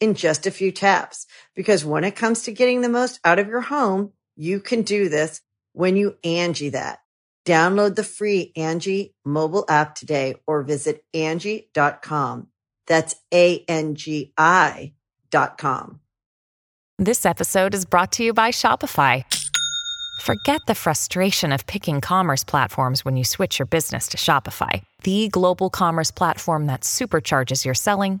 in just a few taps. Because when it comes to getting the most out of your home, you can do this when you Angi that. Download the free Angi mobile app today or visit Angi.com. That's A-N-G-I dot com. This episode is brought to you by Shopify. Forget the frustration of picking commerce platforms when you switch your business to Shopify, the global commerce platform that supercharges your selling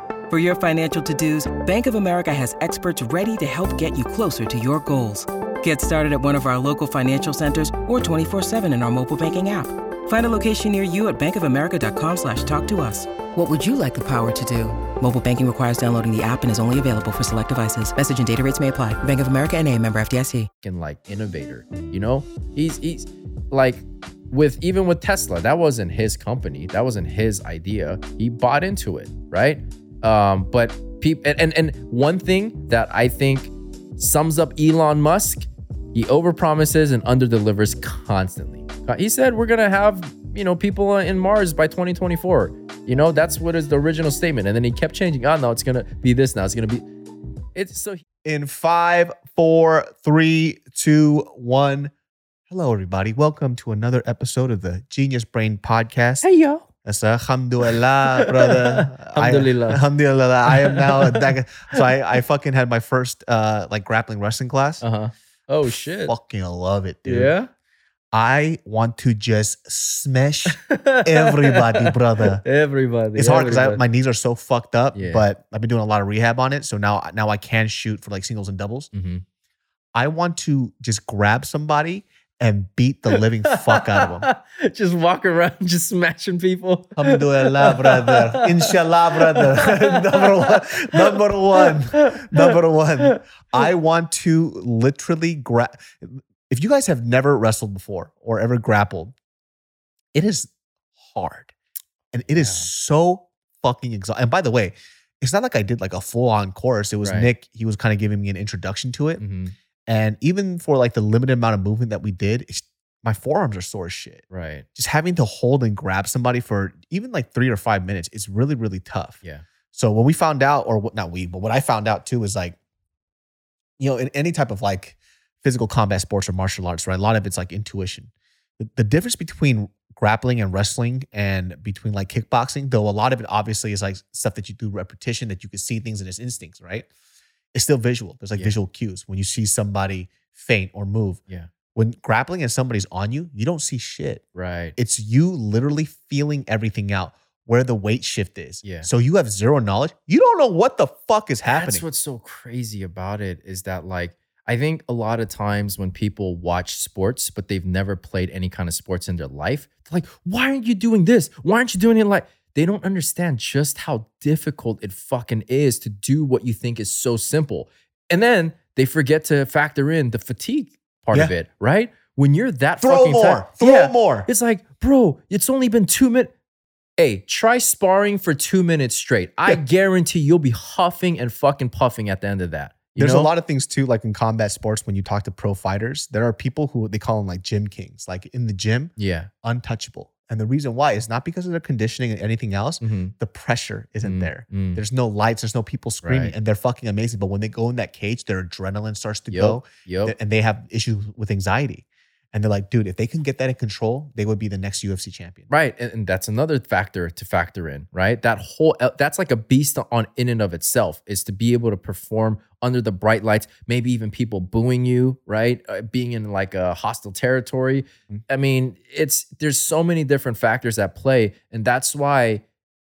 For your financial to-dos, Bank of America has experts ready to help get you closer to your goals. Get started at one of our local financial centers or 24-7 in our mobile banking app. Find a location near you at bankofamerica.com slash talk to us. What would you like the power to do? Mobile banking requires downloading the app and is only available for select devices. Message and data rates may apply. Bank of America and a member FDIC. And like innovator, you know, he's, he's like with, even with Tesla, that wasn't his company. That wasn't his idea. He bought into it, right? Um, but people and, and and one thing that I think sums up Elon Musk, he overpromises and underdelivers constantly. Uh, He said we're gonna have you know people in Mars by 2024. You know that's what is the original statement, and then he kept changing. Oh no, it's gonna be this now. It's gonna be. It's so in five, four, three, two, one. Hello, everybody. Welcome to another episode of the Genius Brain Podcast. hey yo. That's alhamdulillah, brother. I- Alhamdulillah. alhamdulillah. I am now a so I, I fucking had my first uh like grappling wrestling class. Uh huh. Oh shit. Fucking love it, dude. Yeah. I want to just smash everybody, brother. Everybody. It's hard because my knees are so fucked up, Yeah. but I've been doing a lot of rehab on it. So now now I can shoot for like singles and doubles. Mhm. I want to just grab somebody and beat the living fuck out of them. just walk around, just smashing people. Alhamdulillah, brother. Inshallah, brother. number one. Number one. Number one. I want to literally grab. If you guys have never wrestled before or ever grappled, it is hard. And it is Yeah. so fucking exhausting. And by the way, it's not like I did like a full on course. It was Right. Nick. He was kind of giving me an introduction to it. Mhm. And even for like the limited amount of movement that we did, it's, my forearms are sore as shit. Right. Just having to hold and grab somebody for even like three or five minutes is really, really tough. Yeah. So when we found out, or what, not we, but what I found out too is like, you know, in any type of like physical combat sports or martial arts, right? A lot of it's like intuition. The, the difference between grappling and wrestling and between like kickboxing, though a lot of it obviously is like stuff that you do repetition that you can see things in its instincts, right? It's still visual. There's like Yeah. visual cues when you see somebody faint or move. Yeah. When grappling and somebody's on you, you don't see shit. Right. It's you literally feeling everything out where the weight shift is. Yeah. So you have zero knowledge. You don't know what the fuck is happening. That's what's so crazy about it is that like I think a lot of times when people watch sports but they've never played any kind of sports in their life, they're like, "Why aren't you doing this? Why aren't you doing it like?" They don't understand just how difficult it fucking is to do what you think is so simple. And then they forget to factor in the fatigue part of it, right? When you're that Throw fucking more. tired- Throw Yeah. more. It's like, bro, it's only been two minutes. Hey, try sparring for two minutes straight. I guarantee you'll be huffing and fucking puffing at the end of that. There's know? a lot of things too, like in combat sports, when you talk to pro fighters, there are people who they call them like gym kings. Like in the gym, Yeah. untouchable. And the reason why is not because of their conditioning and anything else. Mhm. The pressure isn't Mm, there. mm. There's no lights, there's no people screaming, Right. and they're fucking amazing. But when they go in that cage, their adrenaline starts to Yep. go Yep. and they have issues with anxiety. And they're like, dude, if they can get that in control, they would be the next UFC champion. Right. And, and that's another factor to factor in, right? That whole, that's like a beast on in and of itself is to be able to perform under the bright lights, maybe even people booing you, right? Uh, being in like a hostile territory. Mhm. I mean, it's, there's so many different factors at play. And that's why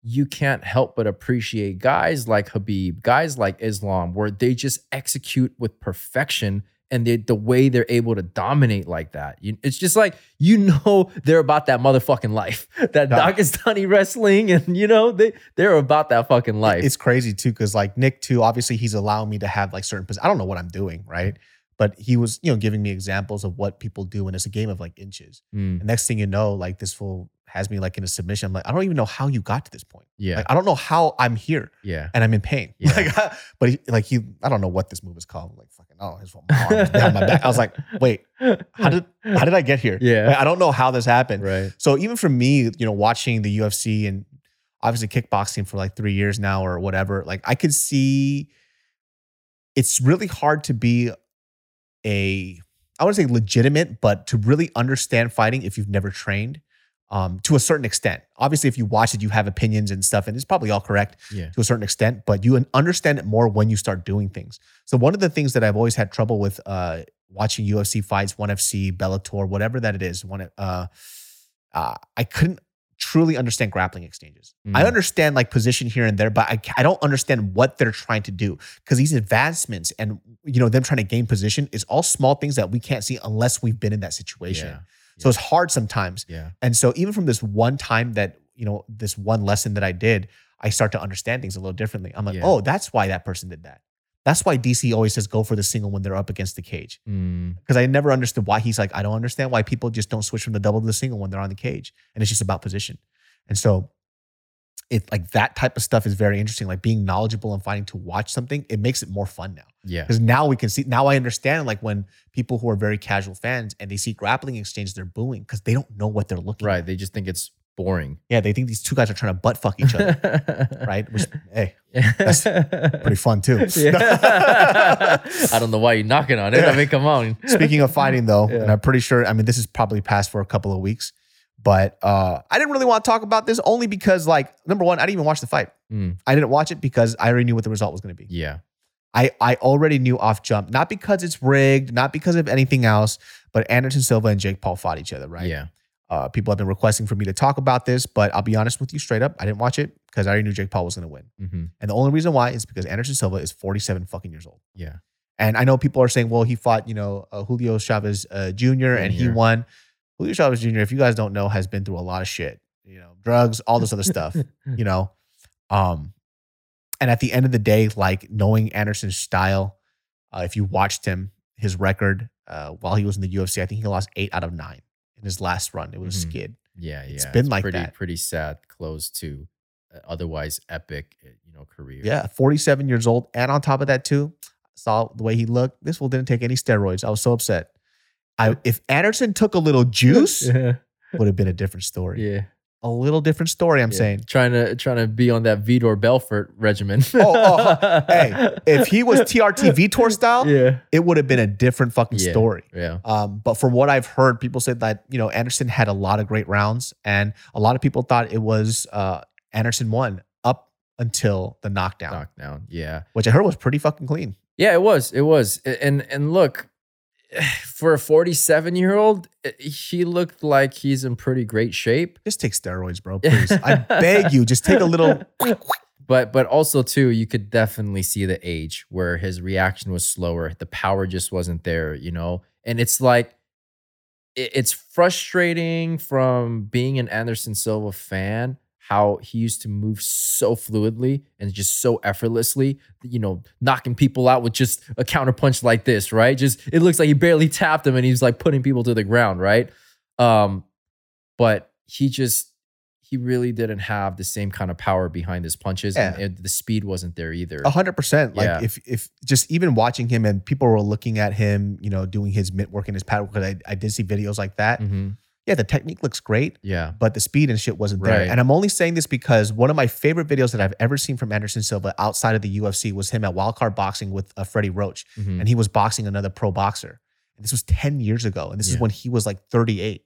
you can't help but appreciate guys like Khabib, guys like Islam, where they just execute with perfection and they, the way they're able to dominate like that. You, it's just like, you know, they're about that motherfucking life, that Yeah. Dagestani wrestling. And, you know, they, they're about that fucking life. It's crazy too, because like Nick too, obviously he's allowing me to have like certain. I don't know what I'm doing, right? But he was, you know, giving me examples of what people do, and it's a game of like inches. Mm, And next thing you know, like this fool has me like in a submission. I'm like, I don't even know how you got to this point. yeah. Like I don't know how I'm here yeah. and I'm in pain. Yeah. Like, but he, like he, I don't know what this move is called. Like fucking, oh, his my arm behind my back. I was like, wait, how did how did I get here? Yeah. Like, I don't know how this happened. Right. So even for me, you know, watching the UFC and obviously kickboxing for like three years now or whatever, like I could see it's really hard to be a I want to say legitimate, but to really understand fighting if you've never trained. Um, to a certain extent. Obviously, if you watch it, you have opinions and stuff, and it's probably all correct Yeah. to a certain extent, but you understand it more when you start doing things. So one of the things that I've always had trouble with uh, watching UFC fights, ONE FC, Bellator, whatever that it is, one uh, uh, I couldn't truly understand grappling exchanges. I Mm. understand like position here and there, but I, I don't understand what they're trying to do because these advancements and you know them trying to gain position is all small things that we can't see unless we've been in that situation. Yeah. So it's hard sometimes. Yeah. And so even from this one time that, you know, this one lesson that I did, I start to understand things a little differently. I'm like, Yeah. oh, that's why that person did that. That's why DC always says go for the single when they're up against the cage. Mm, Because I never understood why he's like, I don't understand why people just don't switch from the double to the single when they're on the cage. And it's just about position. And so it like that type of stuff is very interesting. Like being knowledgeable and fighting to watch something, it makes it more fun now yeah. because now we can see now i understand like when people who are very casual fans and they see grappling exchange they're booing because they don't know what they're looking Right. at They just think it's boring. yeah they think these two guys are trying to butt fuck each other right which hey That's pretty fun too Yeah. I don't know why you're knocking on it. I mean, come on. speaking of fighting though Yeah. and i'm pretty sure i mean this is probably passed for a couple of weeks but uh i didn't really want to talk about this only because like number one i didn't even watch the fight Mm, i didn't watch it because i already knew what the result was going to be yeah. I, I already knew off jump, not because it's rigged, not because of anything else, but Anderson Silva and Jake Paul fought each other, right? Yeah. Uh, people have been requesting for me to talk about this, but I'll be honest with you straight up. I didn't watch it because I already knew Jake Paul was going to win. hmm And the only reason why is because Anderson Silva is 47 fucking years old. Yeah. And I know people are saying, well, he fought, you know, uh, Julio Chavez uh, Jr. and he won. Julio Chavez Jr., if you guys don't know, has been through a lot of shit, you know, drugs, all this other stuff, you know. Um, and at the end of the day, like knowing Anderson's style, uh, if you watched him, his record uh, while he was in the UFC, I think he lost eight out of nine in his last run. It was Mhm. a skid. Yeah. Yeah. It's been like pretty, that. Pretty sad close to uh, otherwise epic, uh, you know, career. Yeah, 47 years old. And on top of that, too, saw the way he looked. This fool didn't take any steroids. I was so upset. I if Anderson took a little juice, Yeah. would have been a different story. Yeah. A little different story, I'm Yeah. saying. trying to trying to be on that Vitor Belfort regimen. Oh, oh, hey, If he was TRT Vitor style, yeah, it would have been a different fucking Yeah. story. yeah, Um, but from what I've heard, people said that you know Anderson had a lot of great rounds, and a lot of people thought it was uh, Anderson won up until the knockdown, knockdown. Yeah, which I heard was pretty fucking clean. yeah, it was, it was, and and look, for a forty-seven year old, eh, he looked like he's in pretty great shape. Just take steroids, bro. Please, I beg you, just take a little. But but also too, you could definitely see the age where his reaction was slower. The power just wasn't there, you know. And it's like it- it's frustrating from being an Anderson Silva fan how he used to move so fluidly and just so effortlessly, you know, knocking people out with just a counterpunch like this, right? Just it looks like he barely tapped him and he's like putting people to the ground, right? Um, but he just he really didn't have the same kind of power behind his punches, and Yeah. it- the speed wasn't there either. A hundred percent. Like Yeah. if if just even watching him and people were looking at him, you know, doing his mitt work and his pad work. I, I did see videos like that. Mhm. Yeah, the technique looks great, Yeah, but the speed and shit wasn't there. And I'm only saying this because one of my favorite videos that I've ever seen from Anderson Silva outside of the UFC was him at Wildcard Boxing with uh, Freddie Roach, Mhm. and he was boxing another pro boxer. And this was 10 years ago, and this is when he was like 38,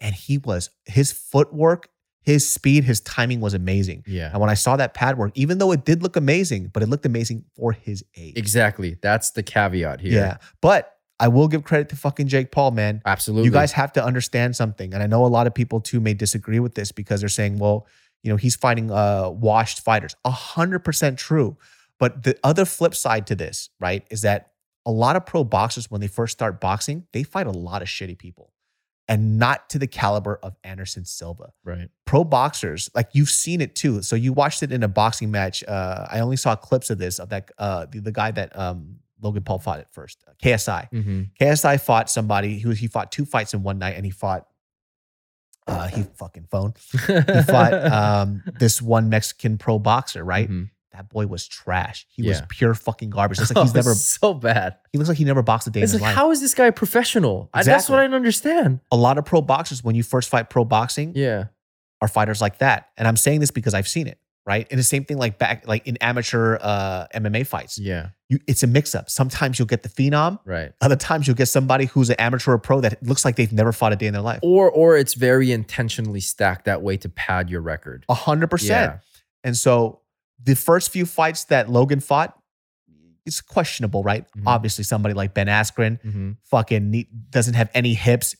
and he was his footwork, his speed, his timing was amazing. yeah, And when I saw that pad work, even though it did look amazing, but it looked amazing for his age. exactly. That's the caveat here. Yeah. But I will give credit to fucking Jake Paul, man. absolutely. You guys have to understand something. And I know a lot of people too may disagree with this because they're saying, well, you know, he's fighting uh washed fighters. A hundred percent true. But the other flip side to this, right, is that a lot of pro boxers, when they first start boxing, they fight a lot of shitty people. And not to the caliber of Anderson Silva right. pro boxers, like you've seen it too. So you watched it in a boxing match. Uh, I only saw clips of this of that uh, the, the guy that um, Logan Paul fought at first, uh, KSI. hmm KSI fought somebody who he fought two fights in one night, and he fought. Uh, he fucking phone. He fought um, this one Mexican pro boxer, right? Mhm. That boy was trash. He was pure fucking garbage. It's like he's Oh, never. so bad. He looks like he never boxed a day It's in his like, life. how is this guy professional? I, that's what I don't understand. a lot of pro boxers, when you first fight pro boxing, Yeah. are fighters like that. And I'm saying this because I've seen it, right? And the same thing like back like in amateur uh MMA fights. Yeah. You it's a mix up. Sometimes you'll get the phenom, Right. other times you'll get somebody who's an amateur or pro that looks like they've never fought a day in their life. Or or it's very intentionally stacked that way to pad your record. A hundred percent. And so the first few fights that Logan fought, it's questionable, right? Mhm. Obviously, somebody like Ben Askren Mhm. fucking need, doesn't have any hips.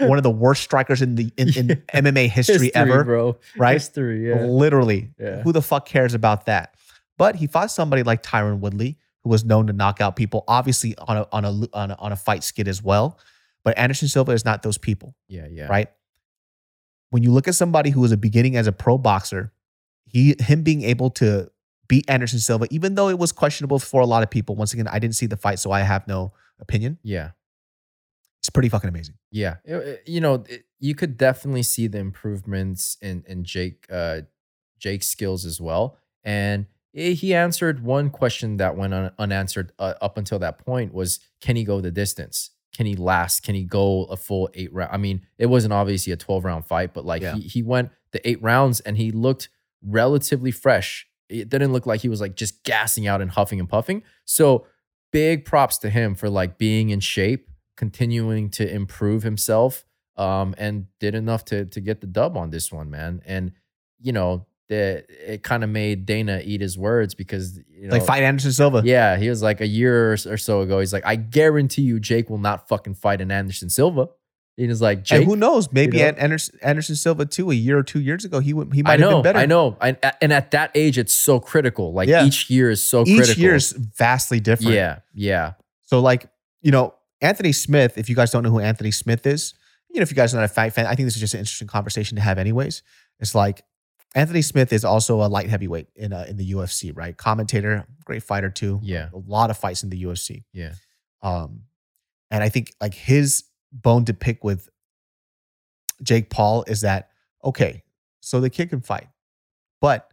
One of the worst strikers in the in, in Yeah. MMA history, ever. bro. right? History, yeah. Literally. Yeah. Who the fuck cares about that? But he fought somebody like Tyron Woodley, who was known to knock out people, obviously on a on a on a, on a fight skid as well. But Anderson Silva is not those people, Yeah, yeah. right? When you look at somebody who was a beginning as a pro boxer, he him being able to beat Anderson Silva, even though it was questionable for a lot of people. Once again, I didn't see the fight, so I have no opinion. Yeah. It's pretty fucking amazing. Yeah, you know, you could definitely see the improvements in in Jake uh Jake's skills as well. And he answered one question that went un- unanswered uh, up until that point was can he go the distance? Can he last? Can he go a full 8 round? I mean, it wasn't obviously a 12 round fight, but like Yeah. he he went the 8 rounds and he looked relatively fresh. It didn't look like he was like just gassing out and huffing and puffing. So, big props to him for like being in shape, continuing to improve himself, um, and did enough to to get the dub on this one, man. And you know, the it kind of made Dana eat his words because you know, like fight Anderson Silva. yeah, he was like a year or so ago. He's like, I guarantee you, Jake will not fucking fight an Anderson Silva. And he's like, Jake, and who knows? Maybe know? Anderson, Anderson Silva too. A year or two years ago, he would he might have know, been better. I know, I, and at that age, it's so critical. Like Yeah. each year is so Each critical. year is vastly different. yeah, yeah, So like, you know, Anthony Smith, if you guys don't know who Anthony Smith is, you know, if you guys are not a fight fan, I think this is just an interesting conversation to have anyways. It's like Anthony Smith is also a light heavyweight in uh, in the UFC, right? Commentator, great fighter too. Yeah. A lot of fights in the UFC. yeah. Um, and I think like his bone to pick with Jake Paul is that okay, so the kid can fight, but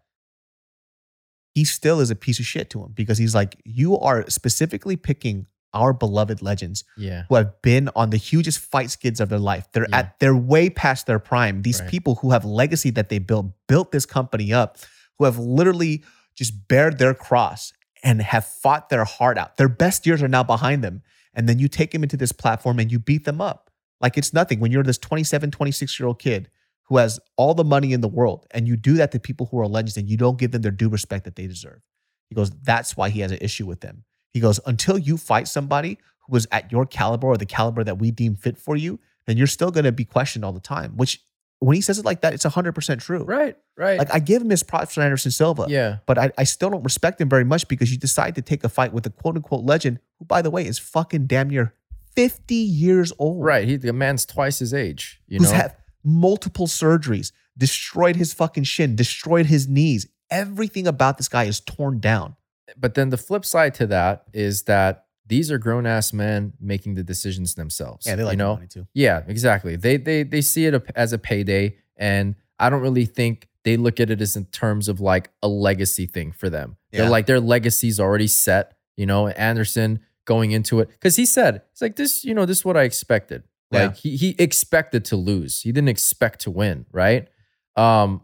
he still is a piece of shit to him because he's like, you are specifically picking our beloved legends Yeah. who have been on the hugest fight skids of their life. They're Yeah. at they're way past their prime. These Right. people who have legacy that they built, built this company up, who have literally just bared their cross and have fought their heart out. Their best years are now behind them. And then you take them into this platform and you beat them up. Like it's nothing. When you're this 27, 26 year old kid who has all the money in the world and you do that to people who are legends and you don't give them their due respect that they deserve. He goes, that's why he has an issue with them. He goes, until you fight somebody who was at your caliber or the caliber that we deem fit for you, then you're still going to be questioned all the time. Which, when he says it like that, it's 100% true. Right. Right. Like, I give him his props for Anderson Silva, yeah. but I, I still don't respect him very much because you decide to take a fight with a quote unquote legend who, by the way, is fucking damn near 50 years old. Right. He the man's twice his age. You who's know. had multiple surgeries, destroyed his fucking shin, destroyed his knees. Everything about this guy is torn down. But then the flip side to that is that these are grown ass men making the decisions themselves. Yeah, they like you know. money too. Yeah, exactly. They they they see it as a payday, and I don't really think they look at it as in terms of like a legacy thing for them. Yeah. They're like their legacy's already set, you know, Anderson going into it. Cause he said, it's like this, you know, this is what I expected. Yeah. Like he he expected to lose. He didn't expect to win, right? Um,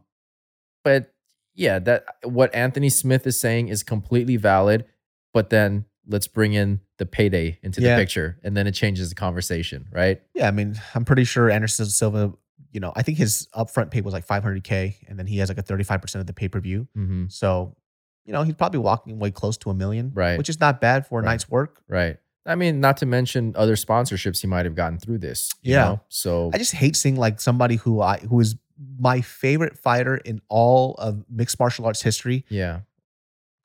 but yeah, that what Anthony Smith is saying is completely valid. But then let's bring in the payday into Yeah. the picture, and then it changes the conversation, right? Yeah, I mean, I'm pretty sure Anderson Silva, you know, I think his upfront pay was like 500K, and then he has like a 35% of the pay per view. Mm-hmm. So, you know, he's probably walking away close to a million, Right. Which is not bad for a Right. night's work. Right. I mean, not to mention other sponsorships he might have gotten through this. you Yeah. know? So I just hate seeing like somebody who I who is my favorite fighter in all of mixed martial arts history yeah,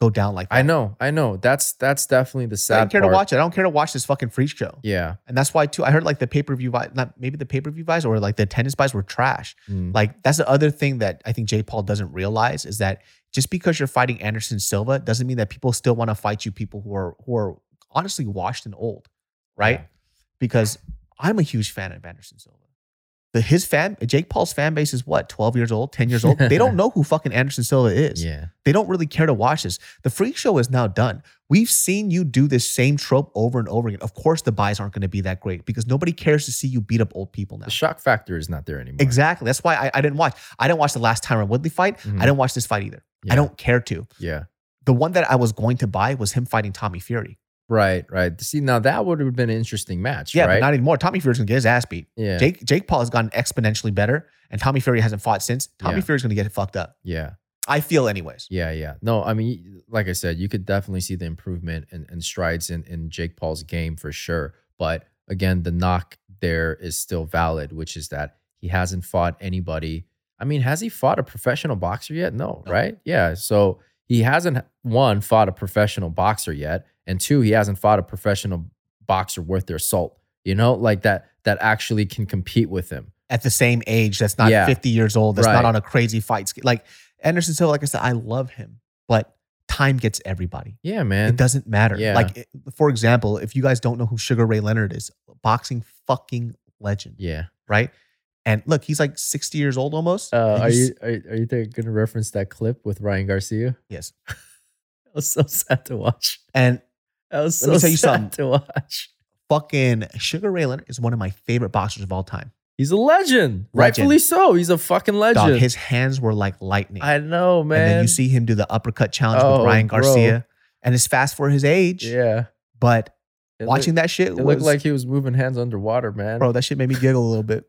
go down like that. I know, I know. That's that's definitely the sad. I don't care part. to watch it. I don't care to watch this fucking freak show. Yeah. And that's why too. I heard like the pay per view, not maybe the pay per view buys or like the attendance buys were trash. Mm. Like that's the other thing that I think Jay Paul doesn't realize is that just because you're fighting Anderson Silva doesn't mean that people still want to fight you. People who are who are honestly washed and old, right? Yeah. Because I'm a huge fan of Anderson Silva. The his fan Jake Paul's fan base is what 12 years old, 10 years old. they don't know who fucking Anderson Silva is. Yeah. They don't really care to watch this. The freak show is now done. We've seen you do this same trope over and over again. Of course, the buys aren't going to be that great because nobody cares to see you beat up old people now. The shock factor is not there anymore. Exactly. That's why I, I didn't watch. I didn't watch the last Tyron Woodley fight. Mhm. I didn't watch this fight either. Yeah. I don't care to. Yeah. The one that I was going to buy was him fighting Tommy Fury. Right. Right. See, now that would have been an interesting match. Yeah, right? but not anymore. Tommy Fury's gonna get his ass beat. yeah. Jake Jake Paul has gotten exponentially better, and Tommy Fury hasn't fought since. Tommy Yeah. Fury's gonna get it fucked up. yeah. I feel, anyways. Yeah, yeah. No, I mean, like I said, you could definitely see the improvement and, and strides in, in Jake Paul's game for sure. But again, the knock there is still valid, which is that he hasn't fought anybody. I mean, has he fought a professional boxer yet? No, No. right? Yeah. So he hasn't, one, fought a professional boxer yet. And two, he hasn't fought a professional boxer worth their salt, you know, like that, that actually can compete with him. At the same age, that's not Yeah. 50 years old. That's Right. not on a crazy fight. sch- Like Anderson Silva, like I said, I love him, but time gets everybody. Yeah, man. It doesn't matter. Yeah. Like, it- for example, if you guys don't know who Sugar Ray Leonard is, boxing fucking legend, yeah. right? And look, he's like 60 years old almost. Uh, are you are, are you going to reference that clip with Ryan Garcia? Yes. That was so sad to watch. And That was Let me tell you sad something. to watch. fucking Sugar Ray Leonard is one of my favorite boxers of all time. He's a legend. Legend. Rightfully so. He's a fucking legend. Dog, his hands were like lightning. I know, man. And then you see him do the uppercut challenge Oh, with Ryan bro. Garcia. And it's fast for his age. Yeah. But It watching looked, that shit it was looked like he was moving hands underwater, man. bro, that shit made me giggle a little bit.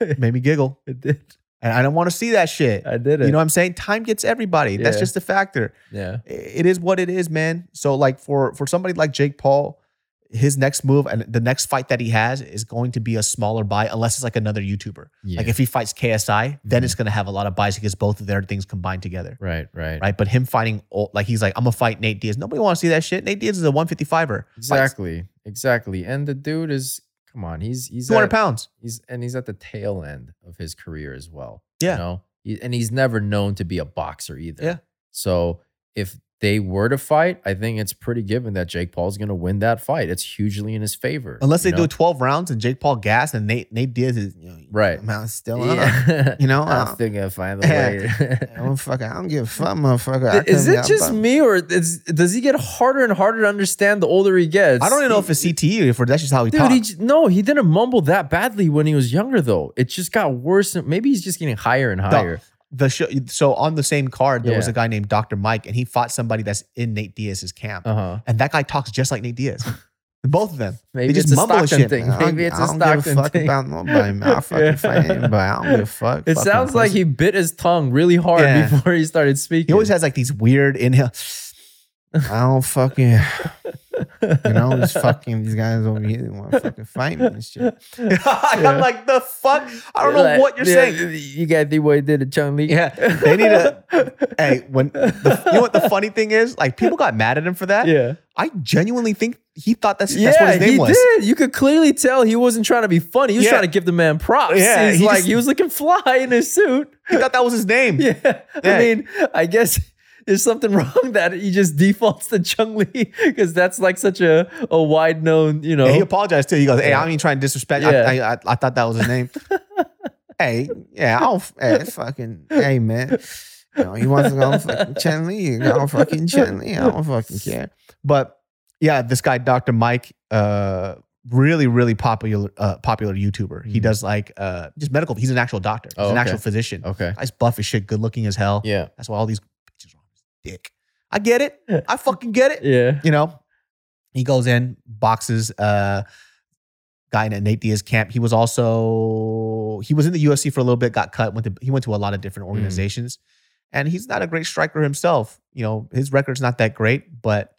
made me giggle. It did. And I don't want to see that shit. I did it. You know what I'm saying? Time gets everybody. That's just a factor. yeah. it is what it is, man. So like for for somebody like Jake Paul, his next move and the next fight that he has is going to be a smaller buy, unless it's like another YouTuber. Yeah. Like if he fights KSI, then Mhm. it's gonna have a lot of buys because both of their things combined together. right, right. Right. But him fighting old, like he's like, I'm gonna fight Nate Diaz. Nobody wants to see that shit. Nate Diaz is a 155er. Exactly. Exactly. And the dude is come on, he's he's 200 at, pounds. he's and he's at the tail end of his career as well. Yeah. You know? He- and he's never known to be a boxer either. Yeah. So if they were to fight, I think it's pretty given that Jake Paul's going to win that fight. It's hugely in his favor. Unless they know? do 12 rounds and Jake Paul gas and Nate Nate Diaz is you know, Right. I'm still on. Yeah. You know, I'm uh, still gonna find the I way. don't fuck. I don't give a fuck, motherfucker. Is it just me, or is, does he get harder and harder to understand the older he gets? I don't even know if it's CTE or if that's just how he Dude, talks. he no, he didn't mumble that badly when he was younger, though. It just got worse. Maybe he's just getting higher and higher. The show, so on the same card, there was a guy named Dr. Mike, and he fought somebody that's in Nate Diaz's camp, Uh huh. and that guy talks just like Nate Diaz. Both of them. Maybe they just it's a mumble shit. thing. Maybe it's a I don't give Stockton fuck thing. about nobody, man. I fucking Yeah. fight anybody. I don't give a fuck. It sounds like he bit his tongue really hard Yeah. before he started speaking. He always has like these weird inhale. I don't fucking, you know, these fucking these guys over here want to fucking fight me and shit. I'm like, the fuck? I don't know Like, what you're yeah, saying. You got the way did it, Chung Lee. Yeah, they need a. hey, when the, you know what the funny thing is? Like people got mad at him for that. yeah. I genuinely think he thought that's Yeah, that's what his name he was. did. You could clearly tell he wasn't trying to be funny. He was Yeah. trying to give the man props. Yeah, He's he like just- he was looking fly in his suit. He thought that was his name. Yeah. Yeah. I mean, I guess there's something wrong that he just defaults to Chung Lee because that's like such a, a wide known, you know. And he apologized too. He goes, "Hey, Yeah. I'm even trying to disrespect. Yeah. I, I, I, I thought that was his name." hey, yeah, I don't. hey, fucking, hey, man. You know, he wants to go fucking Chen Li, you go fucking Chen Li. I don't fucking care. But yeah, this guy, Dr. Mike, uh, really, really popular, uh, popular YouTuber. He Mhm. does like uh, just medical. He's an actual doctor. He's Oh, an okay. actual physician. Okay. Guy's buff as shit, good looking as hell. Yeah. That's why all these bitches are on his dick. I get it. I fucking get it. Yeah. You know, he goes in, boxes uh guy in Nate Diaz camp. He was also he was in the UFC for a little bit, got cut, went to he went to a lot of different organizations. And he's not a great striker himself. You know, his record's not that great, but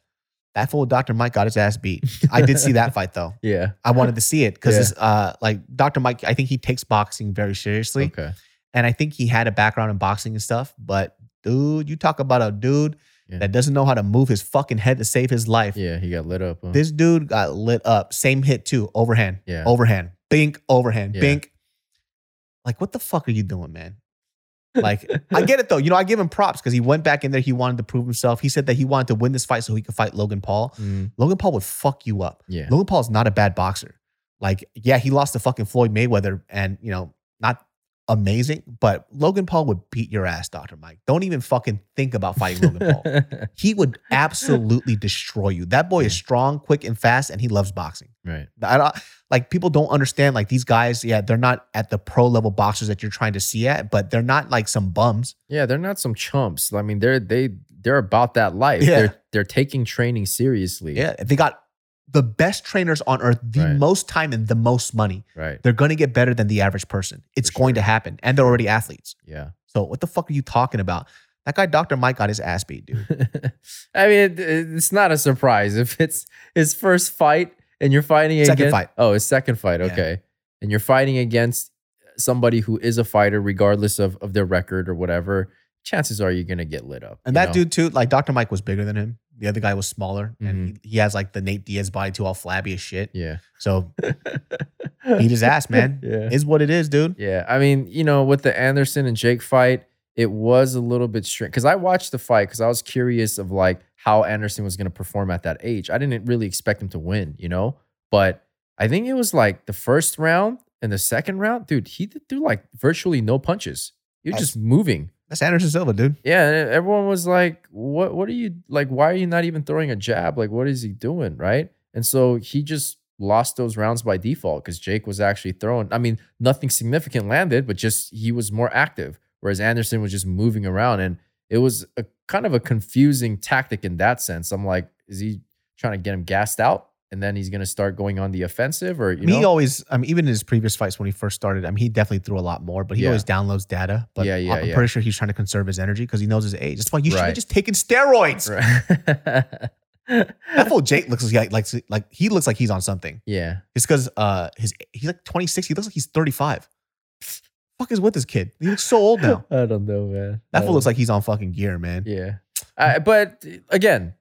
that fool Dr. Mike got his ass beat. I did see that fight though. Yeah. I wanted to see it because Yeah. uh like Dr. Mike, I think he takes boxing very seriously. Okay. And I think he had a background in boxing and stuff. But dude, you talk about a dude Yeah. that doesn't know how to move his fucking head to save his life. Yeah. He got lit up. huh? This dude got lit up. Same hit too. Overhand. Yeah. Overhand. Bink. Overhand. Yeah. Bink. Like, what the fuck are you doing, man? Like, I get it though. You know, I give him props because he went back in there. He wanted to prove himself. He said that he wanted to win this fight so he could fight Logan Paul. Mm, Logan Paul would fuck you up. yeah. Logan Paul is not a bad boxer. Like, yeah, he lost to fucking Floyd Mayweather and, you know, not amazing, but Logan Paul would beat your ass, Dr. Mike. Don't even fucking think about fighting Logan Paul. He would absolutely destroy you. That boy is strong, quick, and fast, and he loves boxing. right. I don't, like people don't understand. Like these guys, yeah, they're not at the pro level boxers that you're trying to see at, but they're not like some bums. Yeah, they're not some chumps. I mean, they're they they're about that life. Yeah. They're they're taking training seriously. Yeah, they got the best trainers on earth, the Right. most time and the most money. Right. They're going to get better than the average person. It's For going sure. to happen, and they're already athletes. Yeah. So what the fuck are you talking about? That guy, Dr. Mike, got his ass beat, dude. I mean, it, it's not a surprise if it's his first fight and you're fighting Second against fight. Oh, his second fight. Yeah. Okay. And you're fighting against somebody who is a fighter, regardless of, of their record or whatever. Chances are you're gonna get lit up. And that know? dude too, like Dr. Mike was bigger than him. The other guy was smaller, and Mm-hmm. he, he has like the Nate Diaz body too, all flabby as shit. Yeah. So beat his ass, man. Yeah. Is what it is, dude. Yeah, I mean, you know, with the Anderson and Jake fight, it was a little bit strange because I watched the fight because I was curious of like how Anderson was going to perform at that age. I didn't really expect him to win, you know, but I think it was like the first round and the second round, dude, he threw like virtually no punches. He was just moving. That's Anderson Silva, dude. Yeah, everyone was like, "What? What are you like? Why are you not even throwing a jab? Like, what is he doing?" Right? And so he just lost those rounds by default because Jake was actually throwing. I mean, nothing significant landed, but just he was more active, whereas Anderson was just moving around, and it was a kind of a confusing tactic in that sense. I'm like, is he trying to get him gassed out? And then he's gonna start going on the offensive, or you mean, he always, I mean, even in his previous fights when he first started, I mean, he definitely threw a lot more, but he Yeah. always downloads data. But Yeah, yeah, I'm yeah. pretty sure he's trying to conserve his energy because he knows his age. That's why you should have Right. just taken steroids. Right. That fool Jake looks like, like like he looks like he's on something. yeah, It's because uh his he's like 26. He looks like he's 35. Fuck is with this kid? He looks so old now. I don't know, man. That fool looks like he's on fucking gear, man. Yeah. Uh, but again,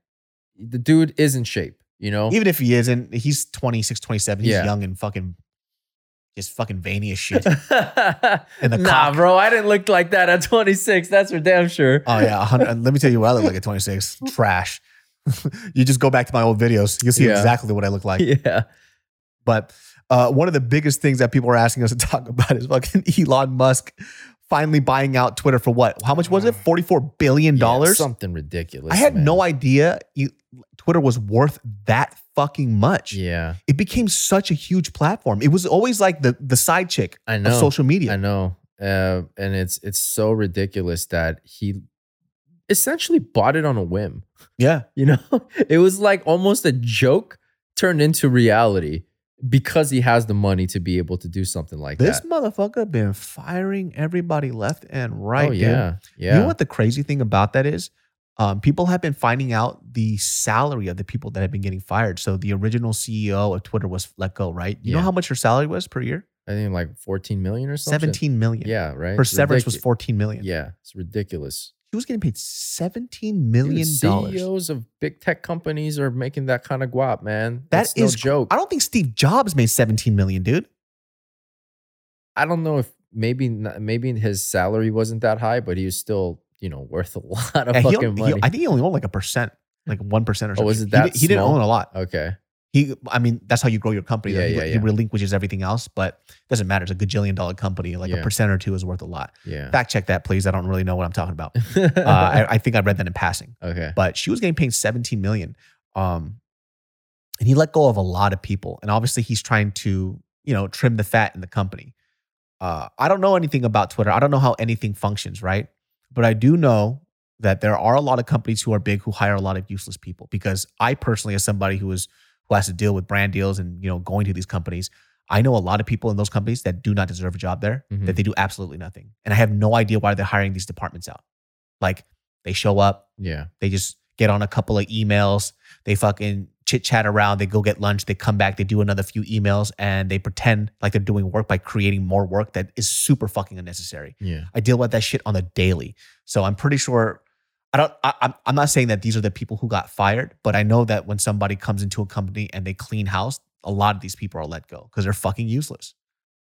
the dude is in shape, you know? Even if he isn't, he's 26, 27. He's Yeah. young and fucking just fucking veiny as shit. nah, cock. bro, I didn't look like that at 26. That's for damn sure. Oh yeah, 100 let me tell you what I look like at 26. Trash. you just go back to my old videos. You'll see Yeah. exactly what I look like. yeah. But uh, one of the biggest things that people are asking us to talk about is fucking Elon Musk finally buying out Twitter for what? How much was it? $44 billion? Yeah, something ridiculous. I had man. no idea you, Twitter was worth that fucking much. Yeah, It became such a huge platform. It was always like the the side chick I of social media. I know. Uh, and it's it's so ridiculous that he essentially bought it on a whim. Yeah. You know, it was like almost a joke turned into reality because he has the money to be able to do something like This that. This motherfucker been firing everybody left and right. oh dude. yeah, yeah. You know what the crazy thing about that is? Um, people have been finding out the salary of the people that have been getting fired. So the original CEO of Twitter was let go, right? You know how much her salary was per year? I think like 14 million or something. 17 million. Yeah, right. Her It's severance was 14 million. Yeah, it's ridiculous. He was getting paid 17 Dude, dollars. CEOs of big tech companies are making that kind of guap, man. That That's no joke. I don't think Steve Jobs made 17 million, dude. I don't know if maybe not- maybe his salary wasn't that high, but he was still you know worth a lot of Yeah, he fucking only- he- I think he only owned like a percent, like 1% or something. Oh, was it He that di- He, didn't own a lot. okay, He, I mean, that's how you grow your company. Yeah, he, yeah, he yeah. relinquishes everything else, but it doesn't matter. It's a gajillion dollar company. Like Yeah. a percent or two is worth a lot. Yeah. Fact check that, please. I don't really know what I'm talking about. uh, I, I think I read that in passing, okay. but she was getting paid 17 million. Um, and he let go of a lot of people. And obviously, he's trying to, you know, trim the fat in the company. Uh, I don't know anything about Twitter. I don't know how anything functions, right? But I do know that there are a lot of companies who are big who hire a lot of useless people. Because I personally, as somebody who is who has to deal with brand deals and you know going to these companies, I know a lot of people in those companies that do not deserve a job there. Mhm. That they do absolutely nothing, and I have no idea why they're hiring these departments out. Like they show up, Yeah. they just get on a couple of emails. They fucking chit chat around. They go get lunch. They come back. They do another few emails and they pretend like they're doing work by creating more work that is super fucking unnecessary. Yeah. I deal with that shit on the daily. So I'm pretty sure. I don't. I, I'm. I'm not saying that these are the people who got fired, but I know that when somebody comes into a company and they clean house, a lot of these people are let go because they're fucking useless.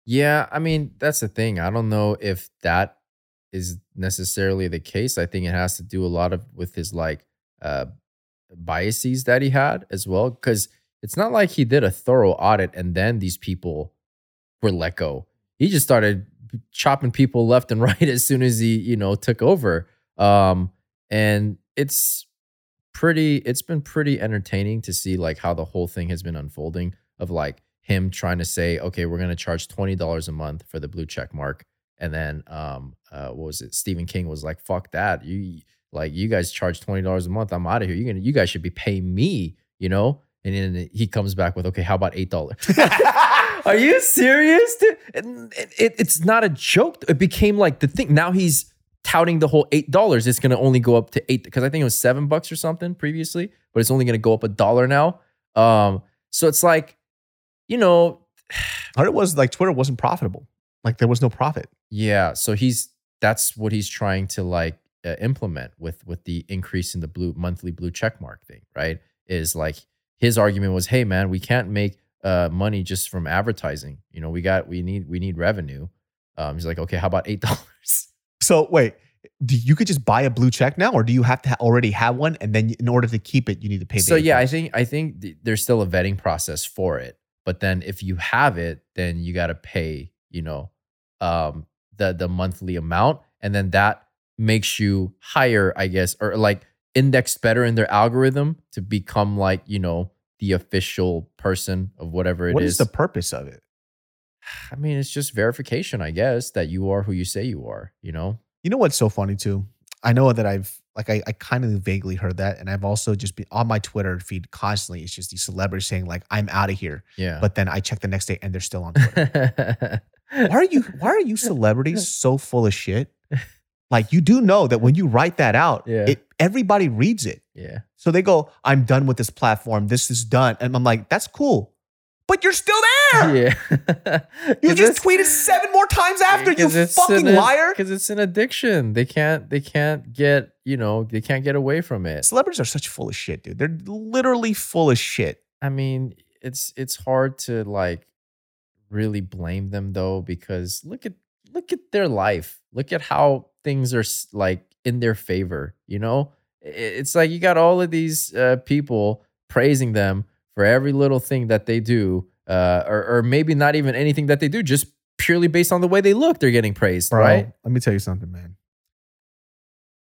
Yeah, I mean, that's the thing. I don't know if that is necessarily the case. I think it has to do a lot of with his like uh biases that he had as well cuz it's not like he did a thorough audit and then these people were let go. He just started chopping people left and right as soon as he, you know, took over. Um and it's pretty it's been pretty entertaining to see like how the whole thing has been unfolding of like him trying to say okay we're going to charge $20 a month for the blue check mark and then um uh what was it Stephen King was like fuck that you like you guys charge $20 a month I'm out of here. You to you guys should be paying me you know? And then he comes back with okay how about $8 are you serious dude? It, it, it's not a joke. It became like the thing. Now he's touting the whole eight dollars. It's going to only go up to eight because i think it was seven bucks or something previously but it's only going to go up a dollar now. Um so it's like you know it was like Twitter wasn't profitable. Like there was no profit. yeah so he's that's what he's trying to like uh, implement with with the increase in the blue monthly blue check mark thing right? Is like his argument was hey man we can't make uh money just from advertising. You know we got we need we need revenue. Um he's like okay how about eight dollars? So wait, do you could just buy a blue check now, or do you have to already have one, and then in order to keep it, you need to pay? The So yeah, I think I think th- there's still a vetting process for it. But then if you have it, then you got to pay, you know, um the the monthly amount. And then that makes you higher, I guess, or like indexed better in their algorithm to become like, you know, the official person of whatever it is. What is the purpose of it? I mean, it's just verification, I guess, that you are who you say you are, you know? You know what's so funny too? I know that I've like I, I kind of vaguely heard that, and I've also just been on my Twitter feed constantly. It's just these celebrities saying like I'm out of here, Yeah. but then I check the next day and they're still on Twitter. why are you Why are you celebrities so full of shit? Like you do know that when you write that out, Yeah. it everybody reads it. yeah. So they go, I'm done with this platform. This is done. And I'm like, that's cool. But you're still there. Yeah. You just tweeted seven more times after, you fucking liar. Because it's an addiction. They can't. They can't get. You know. They can't get away from it. Celebrities are such full of shit, dude. They're literally full of shit. I mean, it's it's hard to like really blame them though because look at look at their life. Look at how things are like in their favor. You know, it's like you got all of these uh, people praising them for every little thing that they do, uh, or or maybe not even anything that they do, just purely based on the way they look. They're getting praised, right? Let me tell you something, man.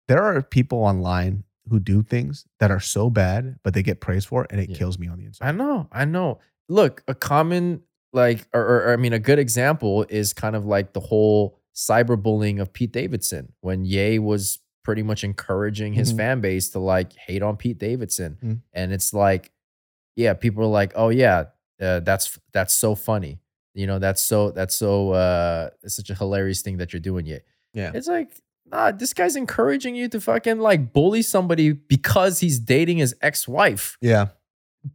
There are people online who do things that are so bad, but they get praised for it, and it Yeah. kills me on the inside. I know, I know. Look, a common like, or, or, or, I mean, a good example is kind of like the whole cyberbullying of Pete Davidson when Ye was pretty much encouraging his Mhm. fan base to like hate on Pete Davidson, Mhm. and it's like, yeah, people are like, oh yeah, uh, that's that's so funny, you know, that's so that's so uh, it's such a hilarious thing that you're doing, Ye. Yeah. It's like, nah, this guy's encouraging you to fucking like bully somebody because he's dating his ex-wife Yeah.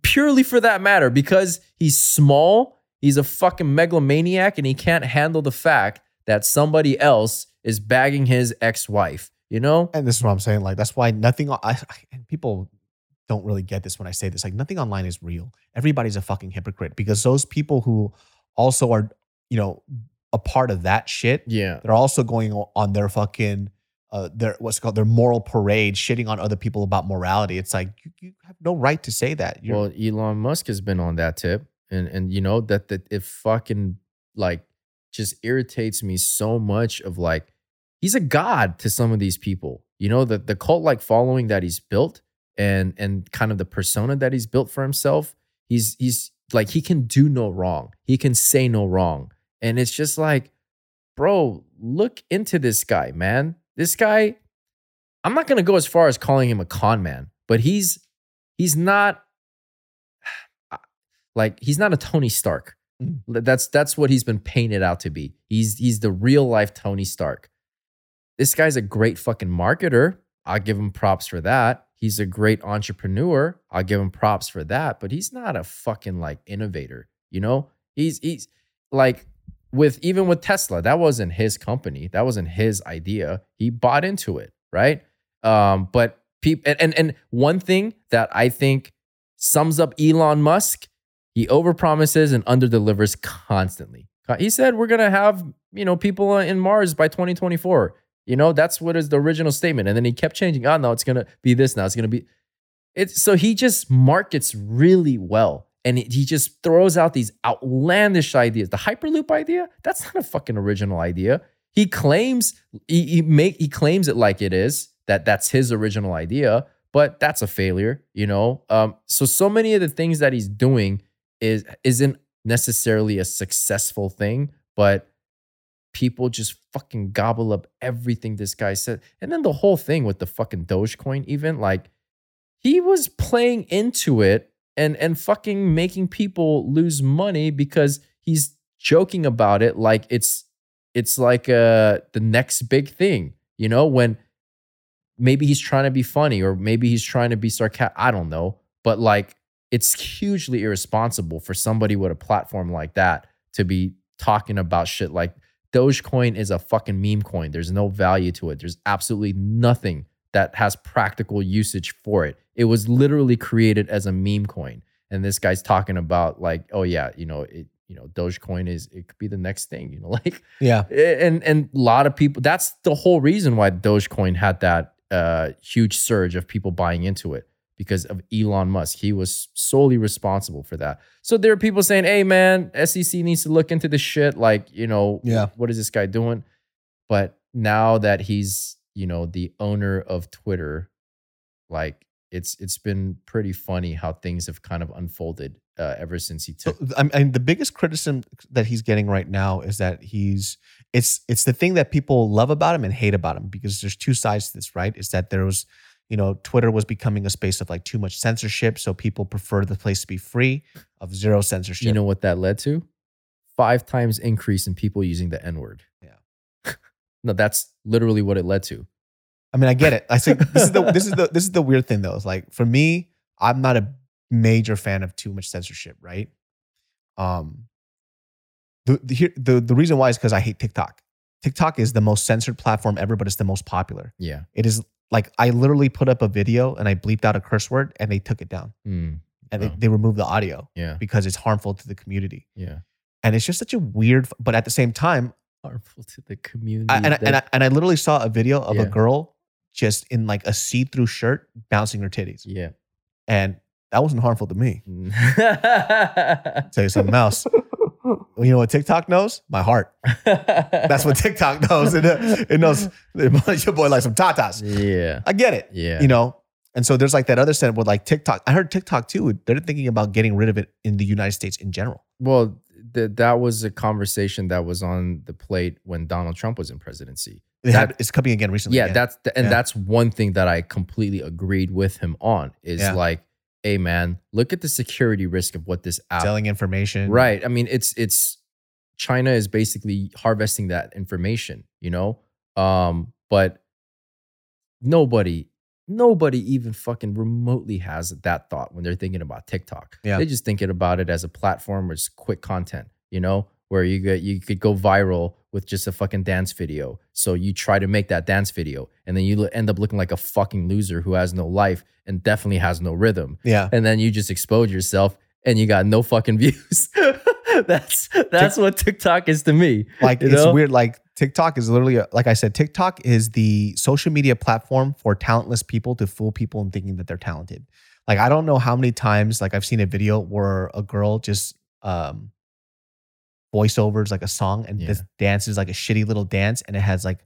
purely for that matter because he's small, he's a fucking megalomaniac, and he can't handle the fact that somebody else is bagging his ex-wife. You know? And this is what I'm saying. Like, that's why nothing, I, I, and people don't really get this when I say this. Like, nothing online is real. Everybody's a fucking hypocrite because those people who also are, you know, a part of that shit, Yeah. they're also going on their fucking uh, their what's it called their moral parade, shitting on other people about morality. It's like you, you have no right to say that. You're, Well, Elon Musk has been on that tip, and and you know that that it fucking like just irritates me so much. Of like, he's a god to some of these people. You know the the cult like following that he's built, and and kind of the persona that he's built for himself. He's he's like he can do no wrong. He can say no wrong, and it's just like, bro, look into this guy, man. This guy, I'm not gonna go as far as calling him a con man, but he's he's not like he's not a Tony Stark. Mm. That's that's what he's been painted out to be. He's he's the real life Tony Stark. This guy's a great fucking marketer. I'll give him props for that. He's a great entrepreneur. I'll give him props for that, but he's not a fucking like innovator, you know? He's he's like with even with Tesla, that wasn't his company. That wasn't his idea. He bought into it, right? Um, but people and, and and one thing that I think sums up Elon Musk, he overpromises and underdelivers constantly. He said we're gonna have you know people in Mars by 2024. You know that's what is the original statement, and then he kept changing. Oh no, it's gonna be this now. It's gonna be. It's so he just markets really well, and he he just throws out these outlandish ideas. The Hyperloop idea, that's not a fucking original idea. He claims he, he make he claims it like it is that that's his original idea, but that's a failure. You know, um, so so many of the things that he's doing is isn't necessarily a successful thing, but people just fucking gobble up everything this guy said. And then the whole thing with the fucking Dogecoin, even like he was playing into it and and fucking making people lose money because he's joking about it like it's it's like uh the next big thing, you know, when maybe he's trying to be funny or maybe he's trying to be sarcastic. I don't know. But like it's hugely irresponsible for somebody with a platform like that to be talking about shit like Dogecoin is a fucking meme coin. There's no value to it. There's absolutely nothing that has practical usage for it. It was literally created as a meme coin. And this guy's talking about like, oh yeah, you know, it, you know, Dogecoin is it could be the next thing, you know, like yeah, and and a lot of people that's the whole reason why Dogecoin had that uh huge surge of people buying into it because of Elon Musk. He was solely responsible for that. So there are people saying, "Hey, man, SEC needs to look into this shit. Like, you know, Yeah. what is this guy doing?" But now that he's, you know, the owner of Twitter, like it's it's been pretty funny how things have kind of unfolded uh, ever since he So took. I mean, the biggest criticism that he's getting right now is that he's it's it's the thing that people love about him and hate about him because there's two sides to this, right? Is that there was, you know, Twitter was becoming a space of like too much censorship, so people prefer the place to be free of zero censorship. You know what that led to? Five times increase in people using the N word. Yeah. no, that's literally what it led to. I mean, I get it. I say this is the this is the this is the weird thing though. It's like for me, I'm not a major fan of too much censorship, right? Um, the the here- the, the reason why is because I hate TikTok. TikTok is the most censored platform ever, but it's the most popular. Yeah. It is like I literally put up a video and I bleeped out a curse word and they took it down Mm, and Oh. they, they removed the audio yeah. because it's harmful to the community. Yeah. And it's just such a weird, but at the same time, Harmful to the community. I, and, I, and, I, and I literally saw a video of Yeah. a girl just in like a see-through shirt bouncing her titties. yeah. And that wasn't harmful to me. Tell you something else. You know what TikTok knows? My heart. That's what TikTok knows. It, it knows your boy likes some tatas. Yeah. I get it. Yeah. You know? And so there's like that other set with like TikTok. I heard TikTok too. They're thinking about getting rid of it in the United States in general. Well, th- that was a conversation that was on the plate when Donald Trump was in presidency. It That- had, it's coming again recently. yeah, again. that's th- and Yeah. that's one thing that I completely agreed with him on is Yeah. like, hey man, look at the security risk of what this app selling information. Right. I mean, it's it's China is basically harvesting that information, you know? Um, but nobody, nobody even fucking remotely has that thought when they're thinking about TikTok. Yeah. They're just thinking about it as a platform where it's quick content, you know, where you get you could go viral with just a fucking dance video. So you try to make that dance video and then you end up looking like a fucking loser who has no life and definitely has no rhythm Yeah. and then you just expose yourself and you got no fucking views. that's that's what TikTok is to me. Like it's know? weird. Like TikTok is literally, a, like I said, TikTok is the social media platform for talentless people to fool people in thinking that they're talented. Like I don't know how many times, like I've seen a video where a girl just um voiceovers like a song and Yeah. this is like a shitty little dance and it has like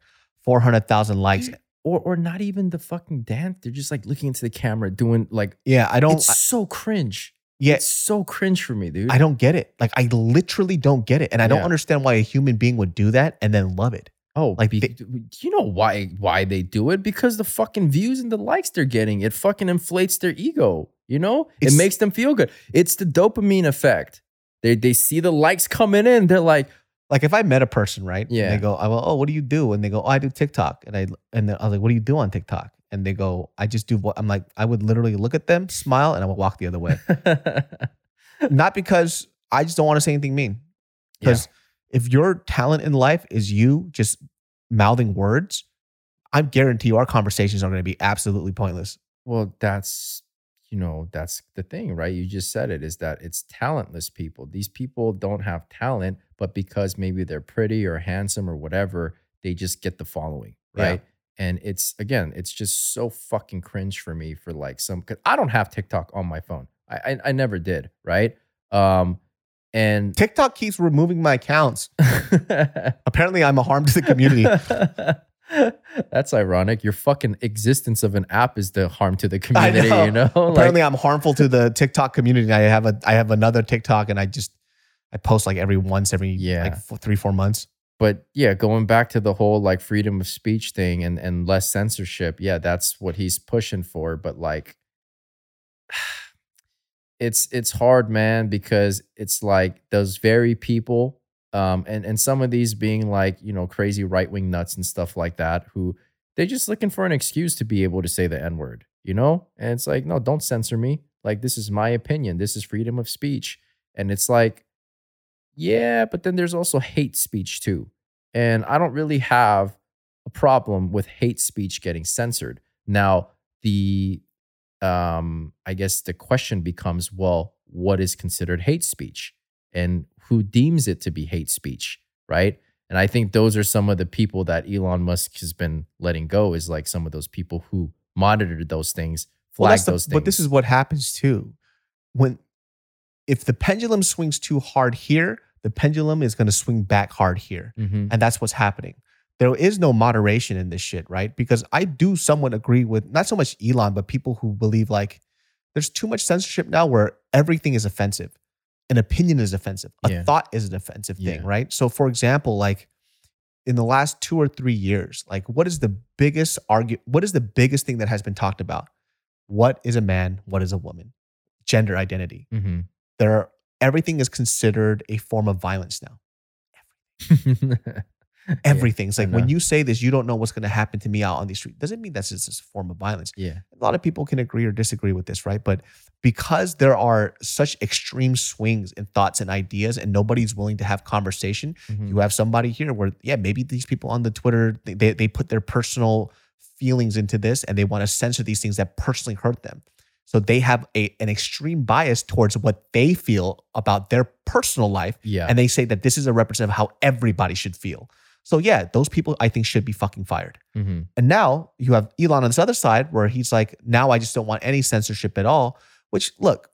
400,000 likes. Mm. Or or not even the fucking dance. They're just like looking into the camera, doing like Yeah, I don't, it's I- so cringe. yeah, It's so cringe for me, dude. I don't get it. Like I literally don't get it. And I don't Yeah. understand why a human being would do that and then love it. Oh, Like they- you know why why they do it? Because the fucking views and the likes they're getting, it fucking inflates their ego. You know, it makes them feel good. It's the dopamine effect. They they see the likes coming in, they're like, Like if I met a person, right? Yeah. And they go, I go, oh, what do you do? And they go, oh, I do TikTok. And I and then I was like, what do you do on TikTok? And they go, I just do what I'm like, I would literally look at them, smile, and I would walk the other way. Not because I just don't want to say anything mean. Because if your talent in life is you just mouthing words, I guarantee you our conversations are going to be absolutely pointless. Well, that's you know, that's the thing, right? You just said it is that it's talentless people. These people don't have talent, but because maybe they're pretty or handsome or whatever, they just get the following, Yeah. right? And it's again, it's just so fucking cringe for me for like some cause I don't have TikTok on my phone. I I, I never did, right? Um and TikTok keeps removing my accounts. Apparently, I'm a harm to the community. That's ironic. Your fucking existence of an app is the harm to the community, know. you know? Like- Apparently, I'm harmful to the TikTok community. I have a I have another TikTok, and I just I post like every once every Yeah. like four, three four months. but yeah, going back to the whole like freedom of speech thing and and less censorship, yeah, that's what he's pushing for. But like, it's it's hard, man, because it's like those very people, um, and and some of these being like you know crazy right wing nuts and stuff like that, who they're just looking for an excuse to be able to say the n word, you know, and it's like no, don't censor me. Like this is my opinion. This is freedom of speech, and it's like yeah, but then there's also hate speech too. And I don't really have a problem with hate speech getting censored. Now, the um I guess the question becomes, well, what is considered hate speech? And who deems it to be hate speech, right? And I think those are some of the people that Elon Musk has been letting go is like some of those people who monitored those things, Well, flagged that's the- those things. But this is what happens too. When if the pendulum swings too hard here, the pendulum is going to swing back hard here. Mhm. And that's what's happening. There is no moderation in this shit, right? Because I do somewhat agree with not so much Elon, but people who believe like there's too much censorship now where everything is offensive. An opinion is offensive. A Yeah. thought is an offensive thing, Yeah. right? So for example, like in the last two or three years, like what is the biggest argue what is the biggest thing that has been talked about? What is a man? What is a woman? Gender identity. Mhm. There are, everything is considered a form of violence now. Everything. It's like when you say this, you don't know what's going to happen to me out on the street. Doesn't mean that's just a form of violence. yeah. A lot of people can agree or disagree with this, right? But because there are such extreme swings in thoughts and ideas, and nobody's willing to have conversation, Mhm. you have somebody here where, yeah, maybe these people on the Twitter, they, they, they put their personal feelings into this and they want to censor these things that personally hurt them. So they have a, an extreme bias towards what they feel about their personal life yeah. and they say that this is a representative of how everybody should feel. So yeah, those people I think should be fucking fired. Mhm. And now you have Elon on this other side where he's like, now I just don't want any censorship at all. Which look,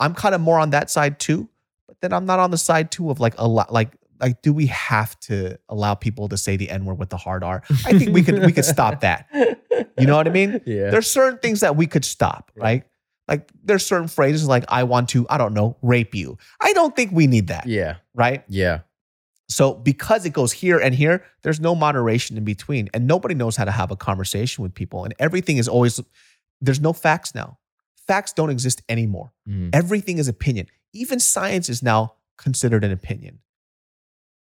I'm kind of more on that side too, but then I'm not on the side too of like a lot like like do we have to allow people to say the N word with the hard R? I think we could we could stop that. You know what I mean? Yeah. There's certain things that we could stop, Yeah. right? Like there's certain phrases like I want to, I don't know, rape you. I don't think we need that, yeah. right? Yeah. So because it goes here and here, there's no moderation in between. And nobody knows how to have a conversation with people. And everything is always there's no facts now. Facts don't exist anymore. Mhm. Everything is opinion. Even science is now considered an opinion.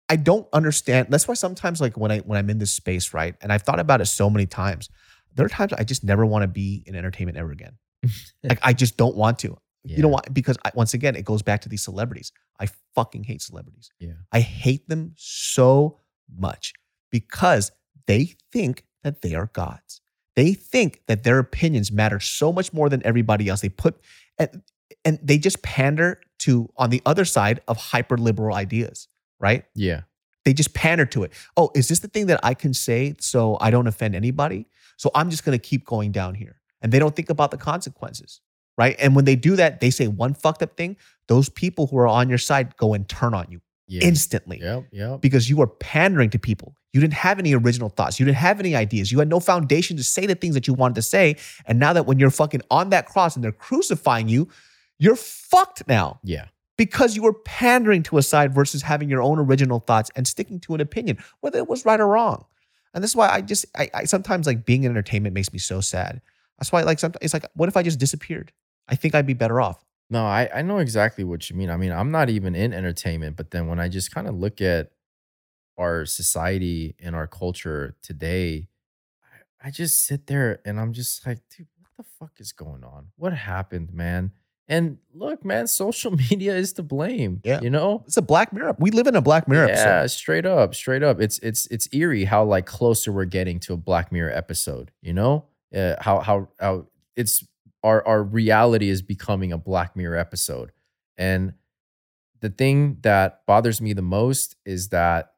I don't understand. That's why sometimes like when I when I'm in this space, right? And I've thought about it so many times. There are times I just never want to be in entertainment ever again. like I just don't want to. You know Yeah. why? Because I, once again, it goes back to these celebrities. I fucking hate celebrities. Yeah. I hate them so much because they think that they are gods. They think that their opinions matter so much more than everybody else. They put and, and they just pander to on the other side of hyper liberal ideas, right? Yeah. They just pander to it. Oh, is this the thing that I can say so I don't offend anybody? So I'm just going to keep going down here. And they don't think about the consequences, right? And when they do that, they say one fucked up thing. Those people who are on your side go and turn on you Yeah. instantly Yep. Yep. because you were pandering to people. You didn't have any original thoughts. You didn't have any ideas. You had no foundation to say the things that you wanted to say. And now that when you're fucking on that cross and they're crucifying you, you're fucked now Yeah. because you were pandering to a side versus having your own original thoughts and sticking to an opinion, whether it was right or wrong. And this is why I just, I, I sometimes like being in entertainment makes me so sad. That's why, like, sometimes it's like, what if I just disappeared? I think I'd be better off. No, I, I know exactly what you mean. I mean, I'm not even in entertainment, but then when I just kind of look at our society and our culture today, I, I just sit there and I'm just like, dude, what the fuck is going on? What happened, man? And look, man, social media is to blame. Yeah. You know? It's a Black Mirror. We live in a Black Mirror yeah, episode. straight up, straight up. It's it's it's eerie how like closer we're getting to a Black Mirror episode. You know, uh, how how how it's our our reality is becoming a Black Mirror episode, and the thing that bothers me the most is that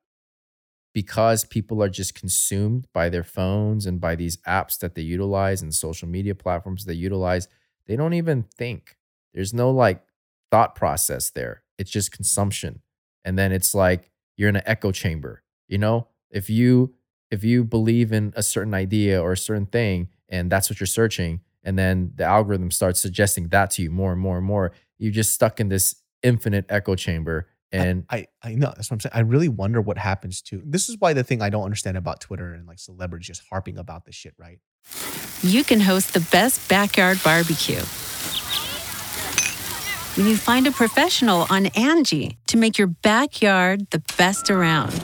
because people are just consumed by their phones and by these apps that they utilize and social media platforms they utilize, they don't even think. There's no like thought process there. It's just consumption. And then it's like you're in an echo chamber. You know, if you if you believe in a certain idea or a certain thing and that's what you're searching and then the algorithm starts suggesting that to you more and more and more, you're just stuck in this infinite echo chamber and I, I know that's what I'm saying. I really wonder what happens to this is why the thing I don't understand about Twitter and like celebrities just harping about this shit, right? you can host the best backyard barbecue. When you find a professional on Angi to make your backyard the best around.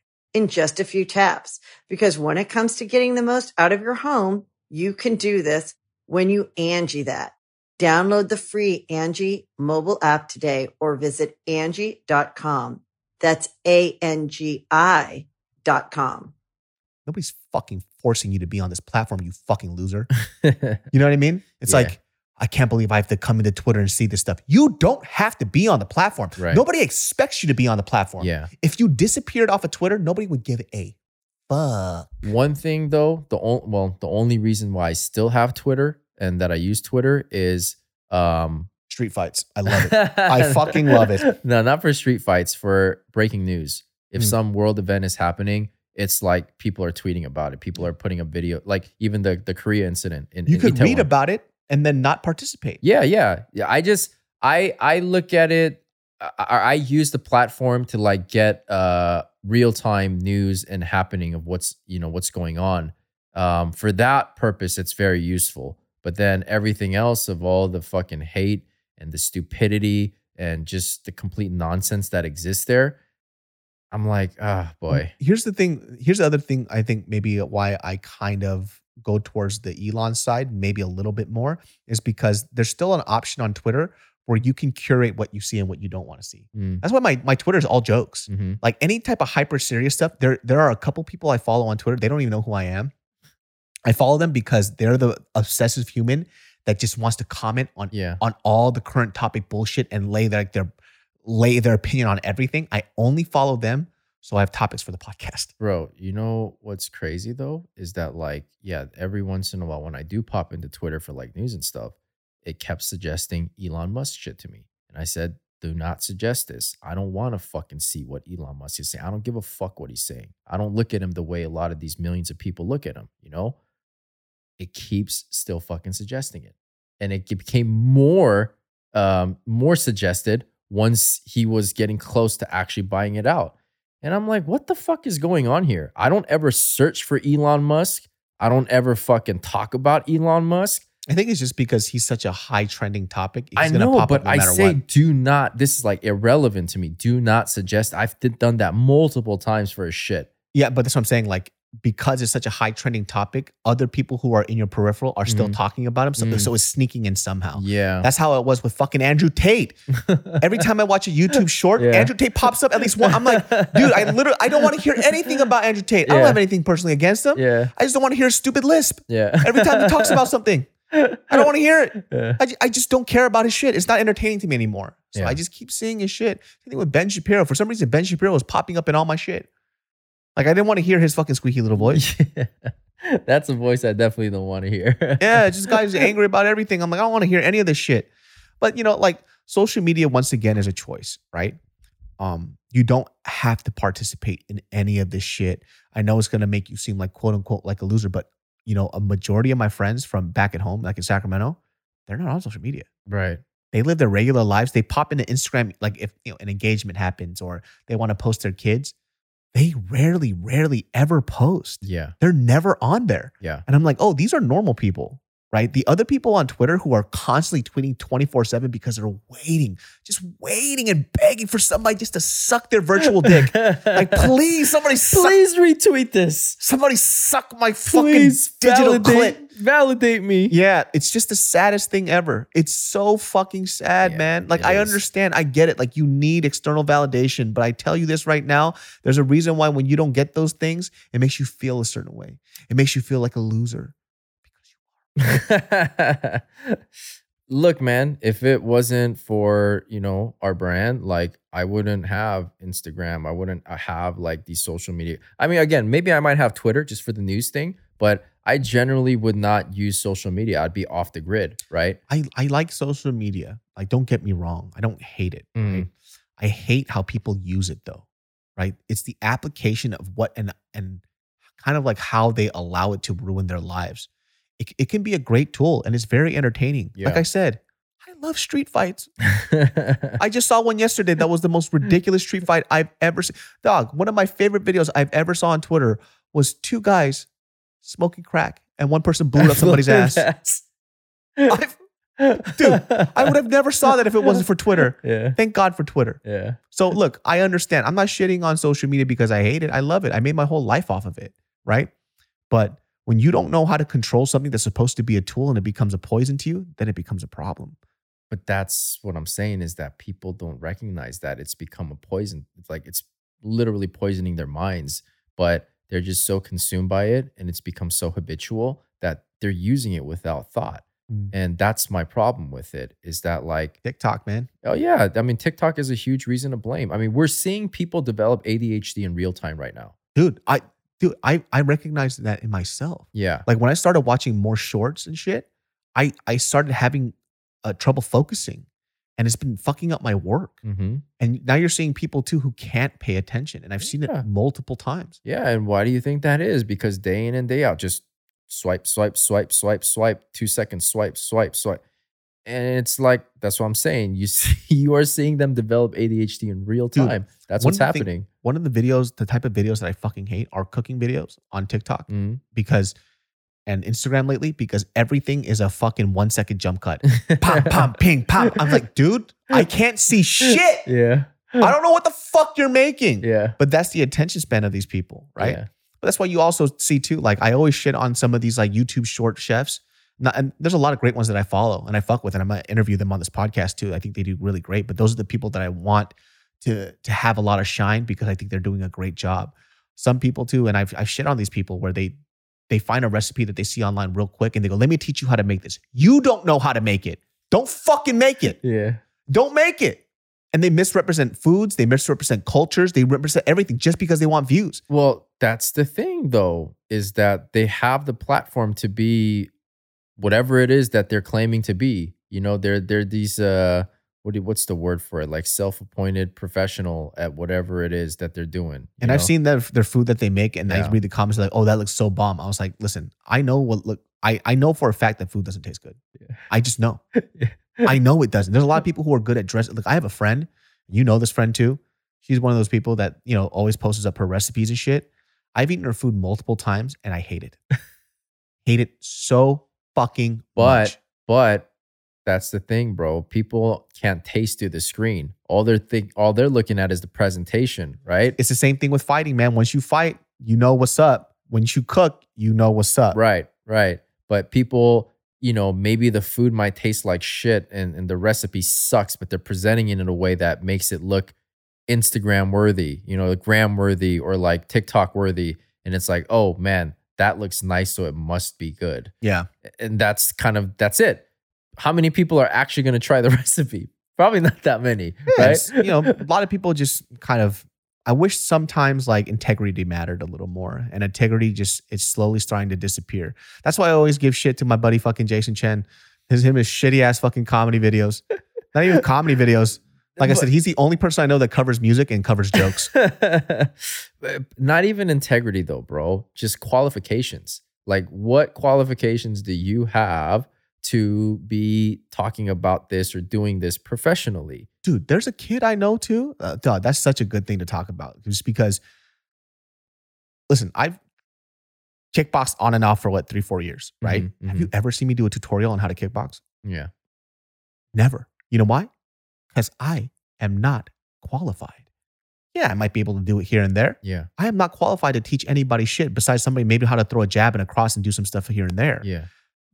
in just a few taps. Because when it comes to getting the most out of your home, you can do this when you Angi that. Download the free Angi mobile app today or visit Angi.com. That's A-N-G-I dot com. Nobody's fucking forcing you to be on this platform, you fucking loser. You know what I mean? It's Yeah. like, I can't believe I have to come into Twitter and see this stuff. You don't have to be on the platform. Right. Nobody expects you to be on the platform. yeah. If you disappeared off of Twitter, nobody would give a fuck. One thing though, the only well, the only reason why I still have Twitter and that I use Twitter is um Street fights. I love it. I fucking love it. No, not for street fights, for breaking news. If Hmm. some world event is happening, it's like people are tweeting about it. People are putting up video, like even the the Korea incident. In, You in could read about it and then not participate. Yeah, yeah, yeah. I just I I look at it. I, I use the platform to like get uh real time news and happening of what's you know what's going on. Um, for that purpose, it's very useful. But then everything else of all the fucking hate and the stupidity and just the complete nonsense that exists there, I'm like, ah, boy. Here's the thing. Here's the other thing. I think maybe why I kind of go towards the Elon side, maybe a little bit more, is because there's still an option on Twitter where you can curate what you see and what you don't want to see. Mm, That's why my my Twitter is all jokes. mhm. Like any type of hyper serious stuff. There there are a couple people I follow on Twitter. They don't even know who I am. I follow them because they're the obsessive human that just wants to comment on Yeah. on all the current topic bullshit and lay their their lay their opinion on everything. I only follow them so I have topics for the podcast. Bro, you know what's crazy though is that like, yeah, every once in a while when I do pop into Twitter for like news and stuff, it kept suggesting Elon Musk shit to me. And I said, do not suggest this. I don't want to fucking see what Elon Musk is saying. I don't give a fuck what he's saying. I don't look at him the way a lot of these millions of people look at him, you know? It keeps still fucking suggesting it. And it became more um more suggested once he was getting close to actually buying it out. And I'm like, what the fuck is going on here? I don't ever search for Elon Musk. I don't ever fucking talk about Elon Musk. I think it's just because he's such a high trending topic. He's I gonna know, pop but up no I say what. do not. This is like irrelevant to me. Do not suggest. I've done that multiple times for a shit. Yeah, but that's what I'm saying. Like because it's such a high trending topic, other people who are in your peripheral are still Mhm. talking about him. So, Mhm. so it's sneaking in somehow. Yeah. That's how it was with fucking Andrew Tate. Every time I watch a YouTube short, Yeah. Andrew Tate pops up at least one. I'm like, dude, I literally I don't want to hear anything about Andrew Tate. I don't have anything personally against him. yeah. I just don't want to hear a stupid lisp. Yeah. Every time he talks about something, I don't want to hear it. Yeah. I, I just don't care about his shit. It's not entertaining to me anymore. So Yeah. I just keep seeing his shit. I think with Ben Shapiro. For some reason, Ben Shapiro was popping up in all my shit. Like I didn't want to hear his fucking squeaky little voice. That's a voice I definitely don't want to hear. yeah, just guys angry about everything. I'm like, I don't want to hear any of this shit. But you know, like social media once again is a choice, right? Um, you don't have to participate in any of this shit. I know it's gonna make you seem like quote unquote like a loser, but you know, a majority of my friends from back at home, like in Sacramento, they're not on social media. right. They live their regular lives. They pop into Instagram, like if you know an engagement happens or they want to post their kids. They rarely, rarely ever post. Yeah. They're never on there. Yeah. And I'm like, oh, these are normal people, right? The other people on Twitter who are constantly tweeting 24 7 because they're waiting, just waiting and begging for somebody just to suck their virtual dick. like, please, somebody suck, Please retweet this. somebody suck my fucking Please digital clit. validate, validate me. Yeah, it's just the saddest thing ever. It's so fucking sad, Yeah, man. Like I is. understand, I get it. Like you need external validation, but I tell you this right now, there's a reason why when you don't get those things, it makes you feel a certain way. It makes you feel like a loser. Look, man, if it wasn't for, you know, our brand, like I wouldn't have Instagram. I wouldn't uh, have like these social media. I mean, again, maybe I might have Twitter just for the news thing, but I generally would not use social media. I'd be off the grid, right? I, I like social media. Like, don't get me wrong. I don't hate it. Mm. Right? I hate how people use it though. Right? It's the application of what and and kind of like how they allow it to ruin their lives. It, it can be a great tool and it's very entertaining. Like I said, I love street fights. I just saw one yesterday that was the most ridiculous street fight I've ever seen. Dog, one of my favorite videos I've ever saw on Twitter was two guys smoking crack and one person blew up somebody's ass. I've, dude, I would have never saw that if it wasn't for Twitter. Yeah. Thank God for Twitter. Yeah. So look, I understand. I'm not shitting on social media because I hate it. I love it. I made my whole life off of it, right? But when you don't know how to control something that's supposed to be a tool and it becomes a poison to you, then it becomes a problem. But that's what I'm saying is that people don't recognize that it's become a poison. It's like it's literally poisoning their minds, but they're just so consumed by it and it's become so habitual that they're using it without thought. Mm. And that's my problem with it is that like TikTok, man. oh yeah, I mean TikTok is a huge reason to blame. I mean, we're seeing people develop ADHD in real time right now. Dude, I dude, I I recognize that in myself. Yeah. Like when I started watching more shorts and shit, I I started having uh, trouble focusing, and it's been fucking up my work. Mm-hmm. And now you're seeing people too who can't pay attention, and I've seen Yeah. it multiple times. Yeah, and why do you think that is? Because day in and day out, just swipe, swipe, swipe, swipe, swipe, two seconds, swipe, swipe, swipe. And it's like that's what I'm saying. You see, you are seeing them develop ADHD in real Dude, time. That's what's the thing- happening. One of the videos, the type of videos that I fucking hate, are cooking videos on TikTok Mhm. because, and Instagram lately because everything is a fucking one second jump cut. pop, pop, ping pop. I'm like, dude, I can't see shit. Yeah. I don't know what the fuck you're making. Yeah. But that's the attention span of these people, right? Yeah. But that's why you also see too. Like I always shit on some of these like YouTube short chefs. Not, and there's a lot of great ones that I follow and I fuck with, and I'm gonna interview them on this podcast too. I think they do really great. But those are the people that I want to to have a lot of shine because I think they're doing a great job. Some people too, and I've I've shit on these people where they they find a recipe that they see online real quick and they go, "Let me teach you how to make this." You don't know how to make it. Don't fucking make it. Yeah. Don't make it. And they misrepresent foods, they misrepresent cultures, they represent everything just because they want views. Well, that's the thing though, is that they have the platform to be whatever it is that they're claiming to be. You know, they're they're these uh what do, what's the word for it? Like self-appointed professional at whatever it is that they're doing. And I've seen their their food that they make, and I read the comments like, "Oh, that looks so bomb." I was like, "Listen, I know what look. I I know for a fact that food doesn't taste good. Yeah. I just know. I know it doesn't. There's a lot of people who are good at dress. Look, I have a friend. You know this friend too. She's one of those people that you know always posts up her recipes and shit. I've eaten her food multiple times, and I hate it. hate it so fucking But much. but that's the thing, bro. People can't taste through the screen. All they're think all they're looking at is the presentation, right? It's the same thing with fighting, man. Once you fight, you know what's up. Once you cook, you know what's up. Right, right. But people, you know, maybe the food might taste like shit and, and the recipe sucks, but they're presenting it in a way that makes it look Instagram worthy, you know, gram worthy or like TikTok worthy. And it's like, oh man, that looks nice, so it must be good. Yeah. And that's kind of that's it. How many people are actually going to try the recipe? Probably not that many, Yeah, right? you know, a lot of people just kind of. I wish sometimes like integrity mattered a little more, and integrity just it's slowly starting to disappear. That's why I always give shit to my buddy fucking Jason Chen. His him his shitty ass fucking comedy videos, not even comedy videos. Like I said, he's the only person I know that covers music and covers jokes. Not even integrity though, bro. Just qualifications. Like what qualifications do you have to be talking about this or doing this professionally? Dude, there's a kid I know too. Uh, dog, that's such a good thing to talk about, just because. Listen, I've kickboxed on and off for what three, four years, right? Mhm, Have you ever seen me do a tutorial on how to kickbox? Yeah. Never. You know why? Because I am not qualified. Yeah, I might be able to do it here and there. Yeah. I am not qualified to teach anybody shit besides somebody maybe how to throw a jab and a cross and do some stuff here and there. Yeah.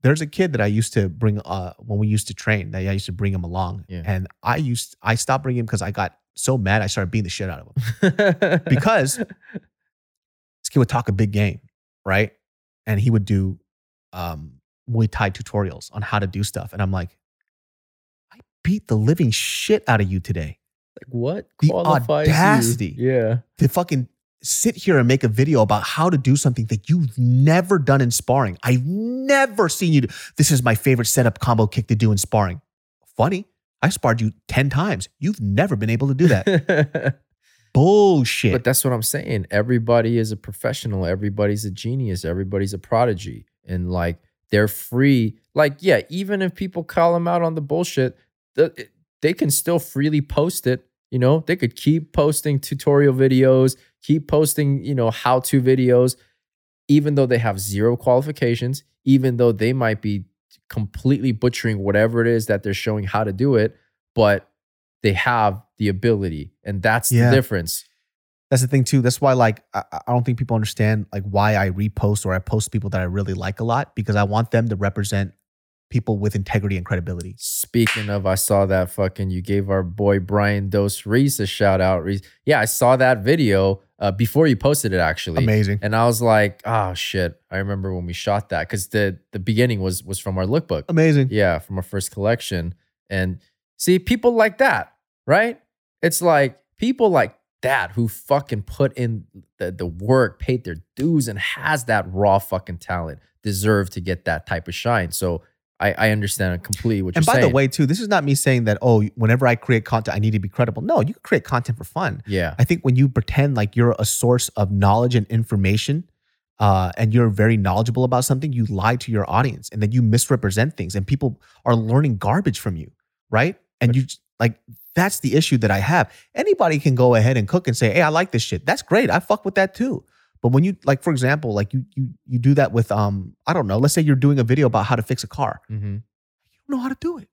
There's a kid that I used to bring uh when we used to train that I used to bring him along. Yeah. And I used I stopped bringing him because I got so mad I started beating the shit out of him. because this kid would talk a big game, right? And he would do um, Muay Thai tutorials on how to do stuff. And I'm like, beat the living shit out of you today like what The qualifies you? audacity. Yeah. to fucking sit here and make a video about how to do something that you've never done in sparring. I've never seen you do. This is my favorite setup combo kick to do in sparring. Funny. I sparred you 10 times. You've never been able to do that. Bullshit. But that's what I'm saying. Everybody is a professional. Everybody's a genius. Everybody's a prodigy. And like they're free. Like, yeah, even if people call them out on the bullshit, the, eh, they can still freely post it. You know, they could keep posting tutorial videos, keep posting, you know, how to videos, even though they have zero qualifications, even though they might be completely butchering whatever it is that they're showing how to do it, but they have the ability. And that's Yeah. the difference. That's the thing too. That's why like I, I don't think people understand like why I repost or I post people that I really like a lot because I want them to represent people with integrity and credibility. Speaking of, I saw that fucking you gave our boy Brian Dos Reese a shout out. Reese. Yeah, I saw that video uh, before you posted it actually. Amazing. And I was like, oh shit. I remember when we shot that because the the beginning was was from our lookbook. Amazing. Yeah, from our first collection. And see, people like that, right? It's like people like that who fucking put in the, the work, paid their dues, and has that raw fucking talent deserve to get that type of shine. So I, I understand completely what And you're saying. And by the way, too, this is not me saying that, oh, whenever I create content, I need to be credible. No, you can create content for fun. yeah, I think when you pretend like you're a source of knowledge and information uh, and you're very knowledgeable about something, you lie to your audience and then you misrepresent things and people are learning garbage from you, right? And you like, that's the issue that I have. Anybody can go ahead and cook and say, hey, I like this shit. That's great. I fuck with that too. But when you like, for example, like you you you do that with um, I don't know, let's say you're doing a video about how to fix a car. hmm don't know how to do it.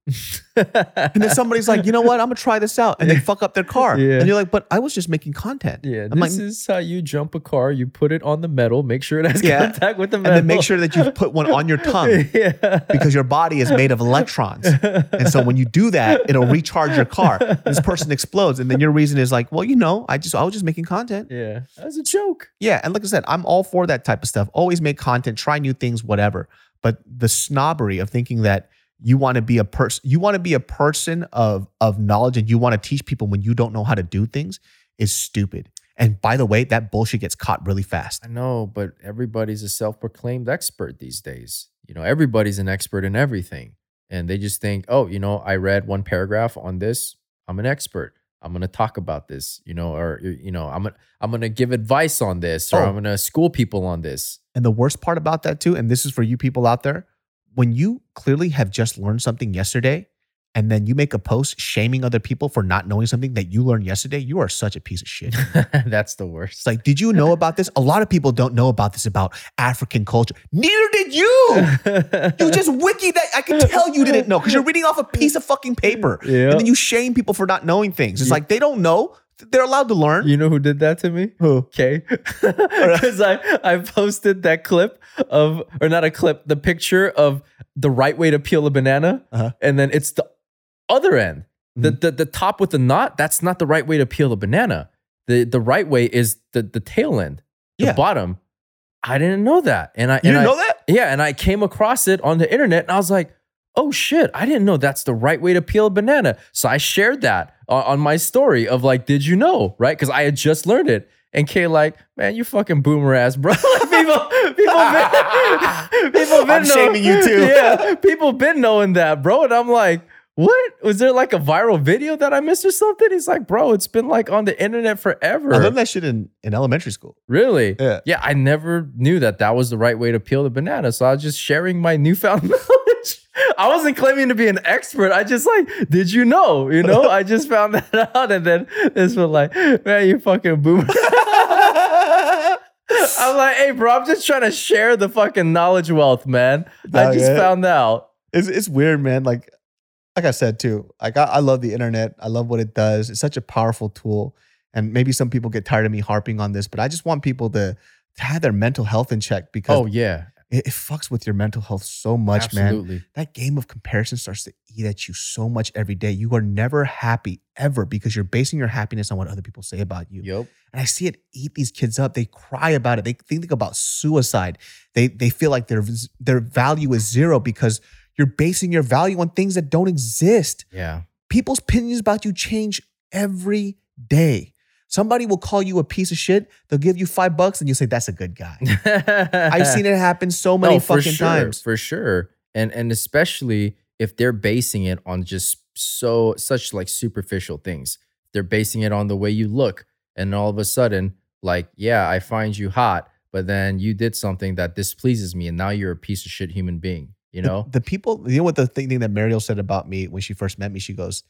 and then somebody's like, you know what? I'm gonna try this out, and they fuck up their car. Yeah. And you're like, but I was just making content. Yeah, I'm like, this is how you jump a car. You put it on the metal, make sure it has Yeah. contact with the metal, and then make sure that you put one on your tongue yeah. because your body is made of electrons. And so when you do that, it'll recharge your car. This person explodes, and then your reason is like, well, you know, I just I was just making content. Yeah. That's a joke. Yeah, and like I said, I'm all for that type of stuff. Always make content, try new things, whatever. But the snobbery of thinking that you want to be a person, you want to be a person of of knowledge, and you want to teach people when you don't know how to do things is stupid. And by the way, that bullshit gets caught really fast. I know, but everybody's a self-proclaimed expert these days. You know, everybody's an expert in everything. And they just think, oh, you know, I read one paragraph on this. I'm an expert. I'm gonna talk about this, you know, or you know, I'm gonna I'm gonna give advice on this, or Oh. I'm gonna school people on this. And the worst part about that too, and this is for you people out there, when you clearly have just learned something yesterday, and then you make a post shaming other people for not knowing something that you learned yesterday, you are such a piece of shit. That's the worst. It's like, did you know about this? A lot of people don't know about this about African culture. Neither did you. You just wiki that. I can tell you didn't know because you're reading off a piece of fucking paper. Yeah. And then you shame people for not knowing things. It's Yeah. like they don't know. They're allowed to learn. You know who did that to me? Who? Okay. Because I, I posted that clip of, or not a clip, the picture of the right way to peel a banana. Uh-huh. And then it's the other end. The, the the top with the knot, that's not the right way to peel a banana. The the right way is the the tail end, the Yeah. bottom. I didn't know that. And I You and didn't I- know that? Yeah, and I came across it on the internet and I was like, oh shit, I didn't know that's the right way to peel a banana. So I shared that on, on my story of like, did you know? Right? Because I had just learned it. And Kay like, man, you fucking boomer ass, bro. People, people been, people been I'm know- shaming you too. Yeah, people been knowing that, bro. And I'm like, what? Was there like a viral video that I missed or something? He's like, bro, it's been like on the internet forever. I learned that shit in, in elementary school. Really? Yeah. Yeah, I never knew that that was the right way to peel the banana. So I was just sharing my newfound knowledge. I wasn't claiming to be an expert. I just like, did you know? You know, I just found that out. And then this was like, man, you fucking boomer. I'm like, hey, bro, I'm just trying to share the fucking knowledge wealth, man. I just yeah. found out. It's it's weird, man. Like like I said too. Like I, I love the internet. I love what it does. It's such a powerful tool. And maybe some people get tired of me harping on this, but I just want people to, to have their mental health in check because Oh, yeah. It, it fucks with your mental health so much, man. That game of comparison starts to eat at you so much every day. You are never happy ever because you're basing your happiness on what other people say about you. Yep. And I see it eat these kids up. They cry about it. They think about suicide. They they feel like their their value is zero because you're basing your value on things that don't exist. Yeah. People's opinions about you change every day. Somebody will call you a piece of shit. They'll give you five bucks and you say that's a good guy. I've seen it happen so many No, for fucking sure, times. for sure and and especially if they're basing it on just so such like superficial things they're basing it on the way you look and all of a sudden like yeah i find you hot but then you did something that displeases me and now you're a piece of shit human being you know the, people, you know what the thing, thing that Mariel said about me when she first met me? She goes,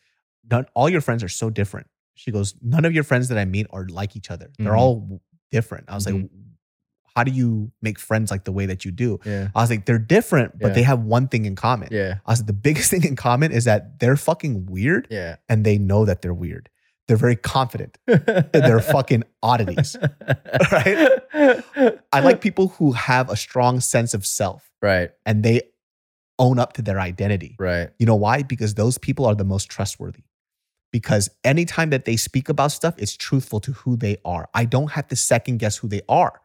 all your friends are so different. She goes, none of your friends that I meet are like each other. They're Mhm. all different. I was like, how do you make friends like the way that you do? yeah I was like, they're different, but Yeah. they have one thing in common. yeah I was like, the biggest thing in common is that they're fucking weird yeah and they know that they're weird. They're very confident. They're fucking oddities. Right? I like people who have a strong sense of self right and they own up to their identity. right You know why? Because those people are the most trustworthy. Because anytime that they speak about stuff, it's truthful to who they are. I don't have to second guess who they are.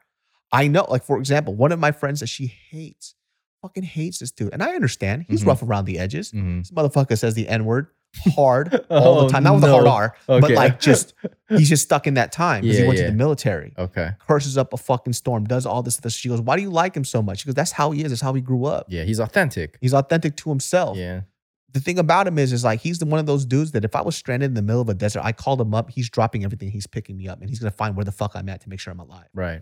I know, like, for example, one of my friends that she hates, fucking hates this dude. And I understand he's Mhm. rough around the edges. Mhm. This motherfucker says the N word hard all Oh, the time. Not with a hard no. R, but like just, he's just stuck in that time because he went yeah. to the military. okay Curses up a fucking storm, does all this. this. She goes, Why do you like him so much? She goes, That's how he is. That's how he grew up. yeah he's authentic He's authentic to himself yeah the thing about him is, is like he's the one of those dudes that if I was stranded in the middle of a desert, I called him up, he's dropping everything, he's picking me up, and he's gonna find where the fuck I'm at to make sure I'm alive. right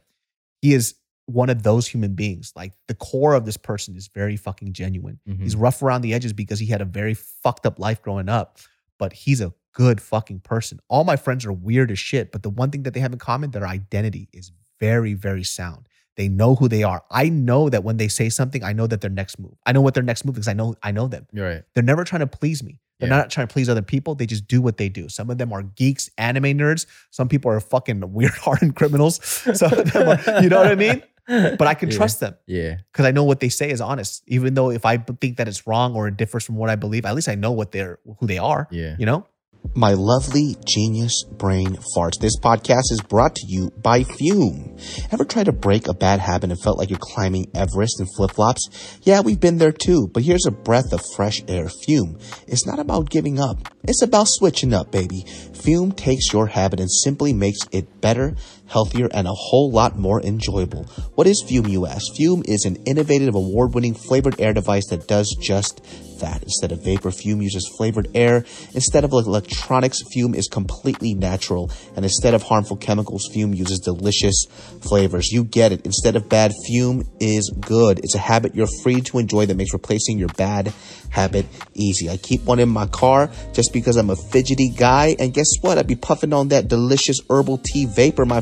He is one of those human beings. Like the core of this person is very fucking genuine. Mhm. He's rough around the edges because he had a very fucked up life growing up, but he's a good fucking person. All my friends are weird as shit, but the one thing that they have in common, their identity is very, very sound. They know who they are. I know that when they say something, I know that their next move. I know what their next move is. I know I know them. Right. They're never trying to please me. They're Yeah. not trying to please other people. They just do what they do. Some of them are geeks, anime nerds. Some people are fucking weird hardened criminals. Some of them are, you know what I mean? But I can Yeah. trust them Yeah. because I know what they say is honest. Even though if I think that it's wrong or it differs from what I believe, at least I know what they're who they are. Yeah. You know? My lovely genius brain farts. This podcast is brought to you by Fume. Ever tried to break a bad habit and felt like you're climbing Everest in flip flops? Yeah, we've been there too, but here's a breath of fresh air. Fume. It's not about giving up. It's about switching up, baby. Fume takes your habit and simply makes it better, healthier, and a whole lot more enjoyable. What is Fume, you ask? Fume is an innovative, award winning flavored air device that does just that. Instead of vapor, Fume uses flavored air. Instead of electronics, Fume is completely natural. And instead of harmful chemicals, Fume uses delicious flavors. You get it. Instead of bad, Fume is good. It's a habit you're free to enjoy that makes replacing your bad habit easy. I keep one in my car just because I'm a fidgety guy. And guess what? I'd be puffing on that delicious herbal tea vapor, my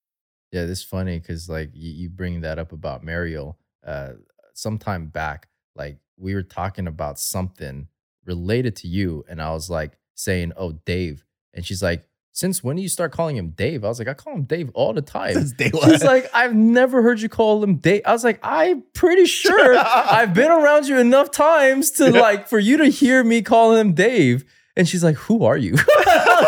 Yeah, this is funny because like you, you bring that up about Mariel. Uh, sometime back, like we were talking about something related to you, and I was like saying, "Oh, Dave," and she's like, "Since when do you start calling him Dave?" I was like, "I call him Dave all the time." Since day She's like, "I've never heard you call him Dave." I was like, "I'm pretty sure I've been around you enough times to like for you to hear me call him Dave." And she's like, "Who are you?"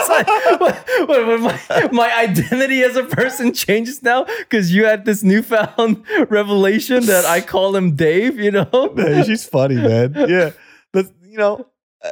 Like, what, what, what, my, my identity as a person changes now because you had this newfound revelation that I call him Dave. You know, Man, she's funny, man. Yeah, but you know, uh,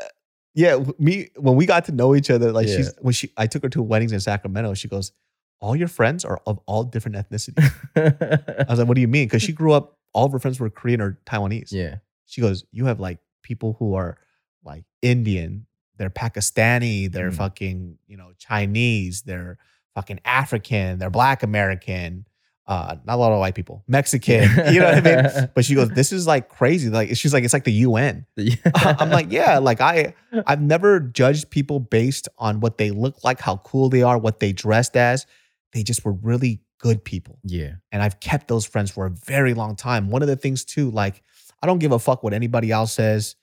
yeah. Me when we got to know each other, like she's when she, I took her to weddings in Sacramento. She goes, "All your friends are of all different ethnicities." I was like, "What do you mean?" Because she grew up, all of her friends were Korean or Taiwanese. yeah, She goes, "You have like people who are like Indian, they're Pakistani, they're Mm. fucking you know Chinese, they're fucking African, they're Black American." Uh, not a lot of white people, Mexican, you know what I mean? But she goes, "This is like crazy." Like she's like, "It's like the UN." I'm like, "Yeah." Like I, I've never judged people based on what they look like, how cool they are, what they dressed as. They just were really good people, yeah, and I've kept those friends for a very long time. One of the things too, like I don't give a fuck what anybody else says.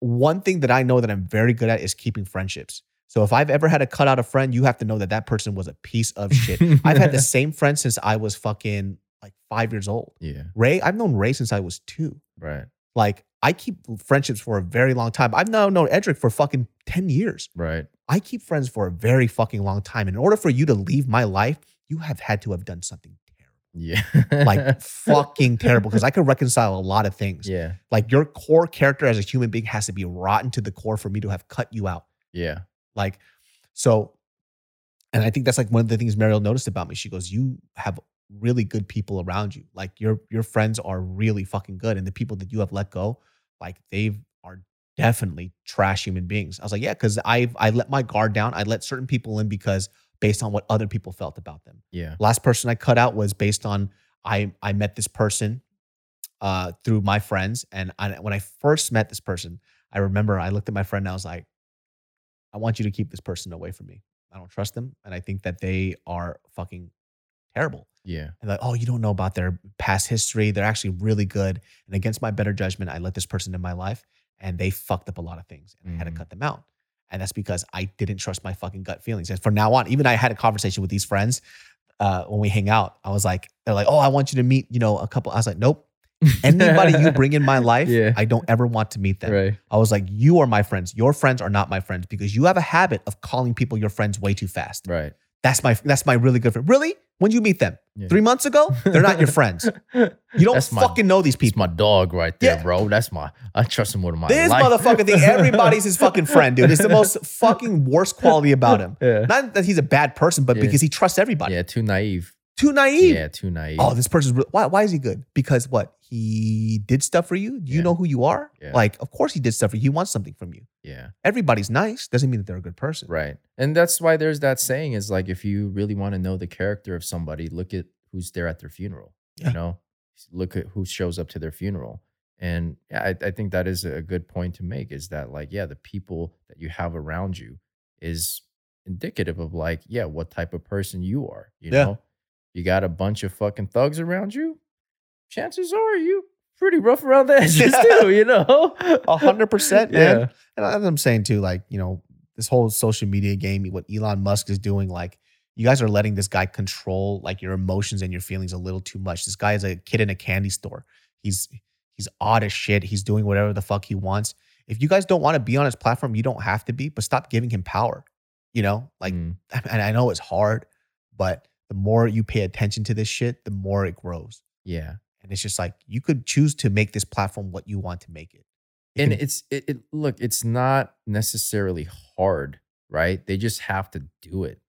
One thing that I know that I'm very good at is keeping friendships. So if I've ever had to cut out a friend, you have to know that that person was a piece of shit. I've had the same friend since I was fucking like five years old. yeah, Ray, I've known Ray since I was two. right, Like I keep friendships for a very long time. I've now known Edric for fucking 10 years. right, I keep friends for a very fucking long time. In order for you to leave my life, you have had to have done something yeah. Like fucking terrible. Because I could reconcile a lot of things. yeah, Like your core character as a human being has to be rotten to the core for me to have cut you out. yeah, Like, so, and I think that's like one of the things Mariel noticed about me. She goes, You have really good people around you. Like your your friends are really fucking good. And the people that you have let go, like they are definitely trash human beings. I was like, Yeah, because I've I let my guard down. I let certain people in because based on what other people felt about them. yeah, Last person I cut out was based on I I met this person uh through my friends. And I, when I first met this person, I remember I looked at my friend and I was like, I want you to keep this person away from me. I don't trust them. And I think that they are fucking terrible. yeah, And like, oh, you don't know about their past history. They're actually really good. And against my better judgment, I let this person in my life and they fucked up a lot of things and I had to Mhm. cut them out. And that's because I didn't trust my fucking gut feelings. And from now on, even I had a conversation with these friends uh, when we hang out. I was like, they're like, oh, I want you to meet, you know, a couple. I was like, nope. anybody you bring in my life, Yeah. I don't ever want to meet them. Right. I was like, you are my friends. Your friends are not my friends because you have a habit of calling people your friends way too fast. Right. That's my that's my really good friend. Really? When you meet them? Yeah. Three months ago? They're not your friends. You don't That's my- fucking know these people. my dog right there, Yeah. bro. That's my. I trust him with my This life. motherfucker thing, everybody's his fucking friend, dude. It's the most fucking worst quality about him. Yeah. Not that he's a bad person, but because he trusts everybody. Yeah, too naive. Too naive. Yeah, too naive. Oh, this person's real. Why, why is he good? Because what? He did stuff for you? Do you Yeah. know who you are? Yeah. Like, of course he did stuff for you. He wants something from you. yeah. Everybody's nice. Doesn't mean that they're a good person. Right. And that's why there's that saying is like if you really want to know the character of somebody, look at who's there at their funeral. Yeah. You know, look at who shows up to their funeral. And yeah, I, I think that is a good point to make is that like, yeah, the people that you have around you is indicative of like, yeah, what type of person you are. You Yeah. know, you got a bunch of fucking thugs around you. Chances are you pretty rough around the edges Yeah. too, you know? A hundred percent, man. Yeah. And as I'm saying too, like, you know, this whole social media game, what Elon Musk is doing, like, you guys are letting this guy control like your emotions and your feelings a little too much. This guy is a kid in a candy store. He's he's odd as shit. He's doing whatever the fuck he wants. If you guys don't want to be on his platform, you don't have to be, but stop giving him power. You know, like, Mm. and I know it's hard, but the more you pay attention to this shit, the more it grows. yeah. And it's just like you could choose to make this platform what you want to make it. It and can- it's it, it look it's not necessarily hard right they just have to do it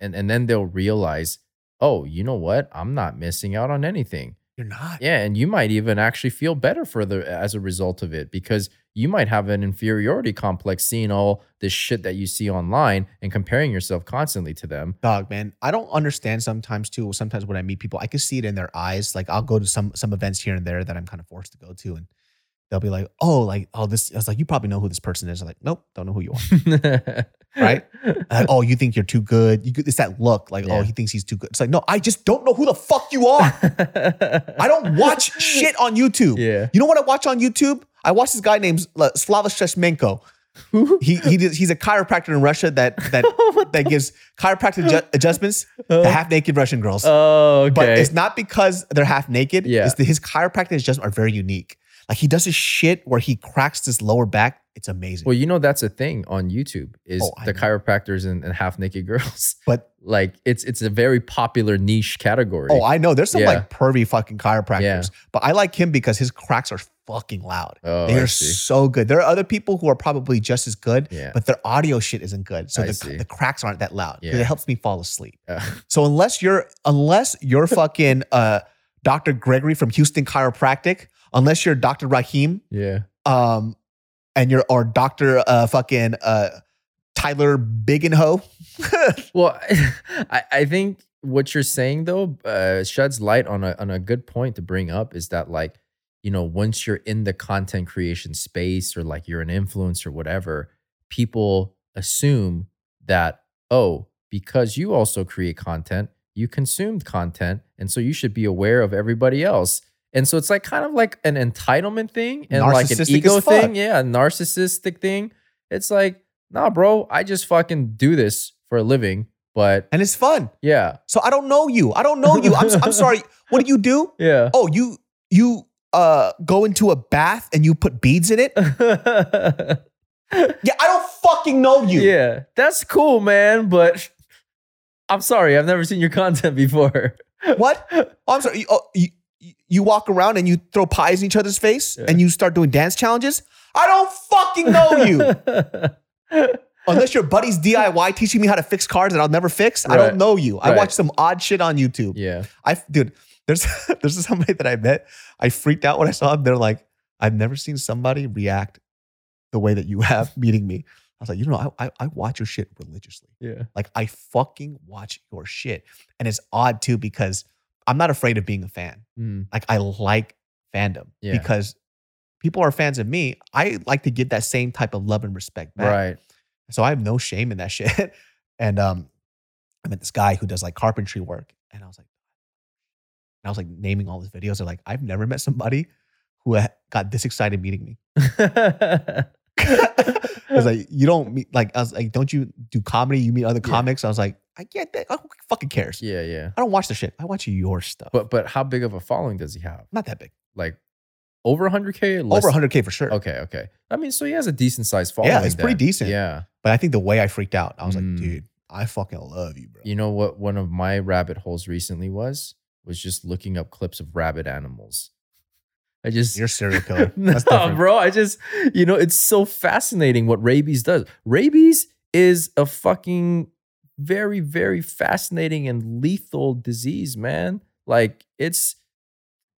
and and then they'll realize oh you know what i'm not missing out on anything you're not. yeah and you might even actually feel better for the as a result of it because you might have an inferiority complex seeing all this shit that you see online and comparing yourself constantly to them Dog, man, I don't understand sometimes too. Sometimes when I meet people, I can see it in their eyes. Like I'll go to some some events here and there that I'm kind of forced to go to, and they'll be like, "Oh, like oh this." I was like, "You probably know who this person is." I'm like, "Nope, don't know who you are." Right? like, oh, you think you're too good? You it's that look, like, oh, Yeah. oh, he thinks he's too good. It's like, no, I just don't know who the fuck you are. I don't watch shit on YouTube. Yeah. You know what I watch on YouTube? I watched this guy named Slava Sheshmenko. he he did, he's a chiropractor in Russia that that that gives chiropractic adju- adjustments to oh. half naked Russian girls. oh okay But it's not because they're half naked. Yeah. It's that his chiropractic adjustments are very unique. Like he does his shit where he cracks his lower back. It's amazing. well you know that's a thing on youtube is Oh, the know. chiropractors and, and half naked girls but like it's it's a very popular niche category. oh, I know there's some Yeah. like pervy fucking chiropractors, Yeah. but I like him because his cracks are fucking loud. Oh, they I are see. so good. There are other people who are probably just as good, Yeah. but their audio shit isn't good. So the, the cracks aren't that loud. Yeah. It helps me fall asleep. So unless you're unless you're fucking uh Dr. Gregory from Houston Chiropractic, unless you're Dr. Rahim, yeah. um, and you're or Dr. Uh fucking uh Tyler Bigenho. Well, I, I think what you're saying though uh, sheds light on a on a good point to bring up is that like you know once you're in the content creation space or like you're an influencer or whatever, people assume that oh because you also create content, you consumed content, and so you should be aware of everybody else. And so it's like kind of like an entitlement thing and like an ego thing. Yeah, a narcissistic thing. It's like, nah, bro, I just fucking do this for a living. But and it's fun. yeah, So I don't know you. I don't know you. I'm, I'm sorry. What do you do? yeah. Oh, you you uh go into a bath and you put beads in it? Yeah, I don't fucking know you. yeah, that's cool, man. But I'm sorry, I've never seen your content before. What? Oh, I'm sorry. You, oh, you, you walk around and you throw pies in each other's face Yeah. and you start doing dance challenges? I don't fucking know you. Unless your buddy's DIY teaching me how to fix cars that I'll never fix, I don't know you. I watch some odd shit on YouTube. yeah, I dude, there's there's somebody that I met. I freaked out when I saw him. They're like, I've never seen somebody react the way that you have meeting me. I was like, you know, I, I I watch your shit religiously. yeah, Like I fucking watch your shit, and it's odd too because I'm not afraid of being a fan. Mm, Like I like fandom Yeah. because people are fans of me. I like to give that same type of love and respect back. right. So I have no shame in that shit. And um, I met this guy who does like carpentry work, and I was like, and I was like naming all his videos. They're like, I've never met somebody who got this excited meeting me. I was like, you don't meet like I was like, don't you do comedy? You meet other Yeah. comics? I was like, I get that. Fucking cares? yeah, yeah. I don't watch the shit. I watch your stuff. But but how big of a following does he have? not that big. like over 100k? Over 100k for sure. Okay, okay. I mean, so he has a decent sized following. Yeah, it's pretty decent. Yeah. But I think the way I freaked out, I was Mm. like, dude, I fucking love you, bro. You know what? One of my rabbit holes recently was was just looking up clips of rabbit animals. I just You're serial killer. no, different. bro. I just you know it's so fascinating what rabies does. Rabies is a fucking very very fascinating and lethal disease, man. Like it's,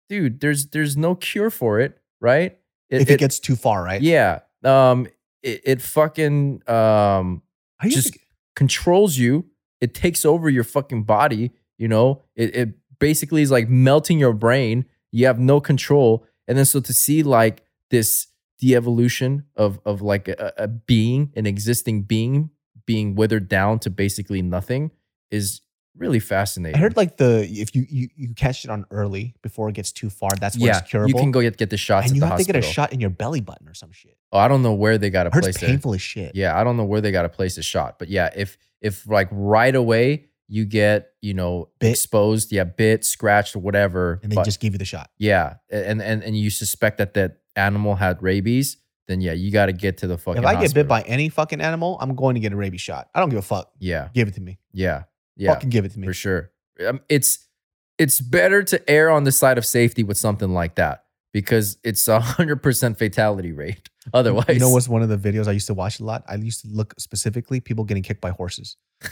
dude. There's there's no cure for it, right? if it, gets too far, right? yeah, um, it, it fucking um I just to- controls you. It takes over your fucking body. You know, it, it basically is like melting your brain. You have no control. And then so to see like this de-evolution of of like a, a being, an existing being being withered down to basically nothing is really fascinating. I heard like the if you you, you catch it on early before it gets too far, that's when yeah, it's curable. you can go get, get the shots and you have to get a shot in your belly button or some shit. Oh, I don't know where they got to place it. painful as shit. Yeah, I don't know where they got to place a shot, but yeah, if if like right away you get you know Bit. exposed, yeah, bit, scratched, or whatever, And they but- just give you the shot. yeah, and and and you suspect that that animal had rabies, then yeah, you got to get to the fucking. If I get hospital. bit by any fucking animal, I'm going to get a rabies shot. I don't give a fuck. yeah, Give it to me. yeah, yeah, Fucking give it to me. for sure. Um, it's it's better to err on the side of safety with something like that because it's a hundred percent fatality rate. Otherwise, You know what's one of the videos I used to watch a lot? I used to look specifically people getting kicked by horses.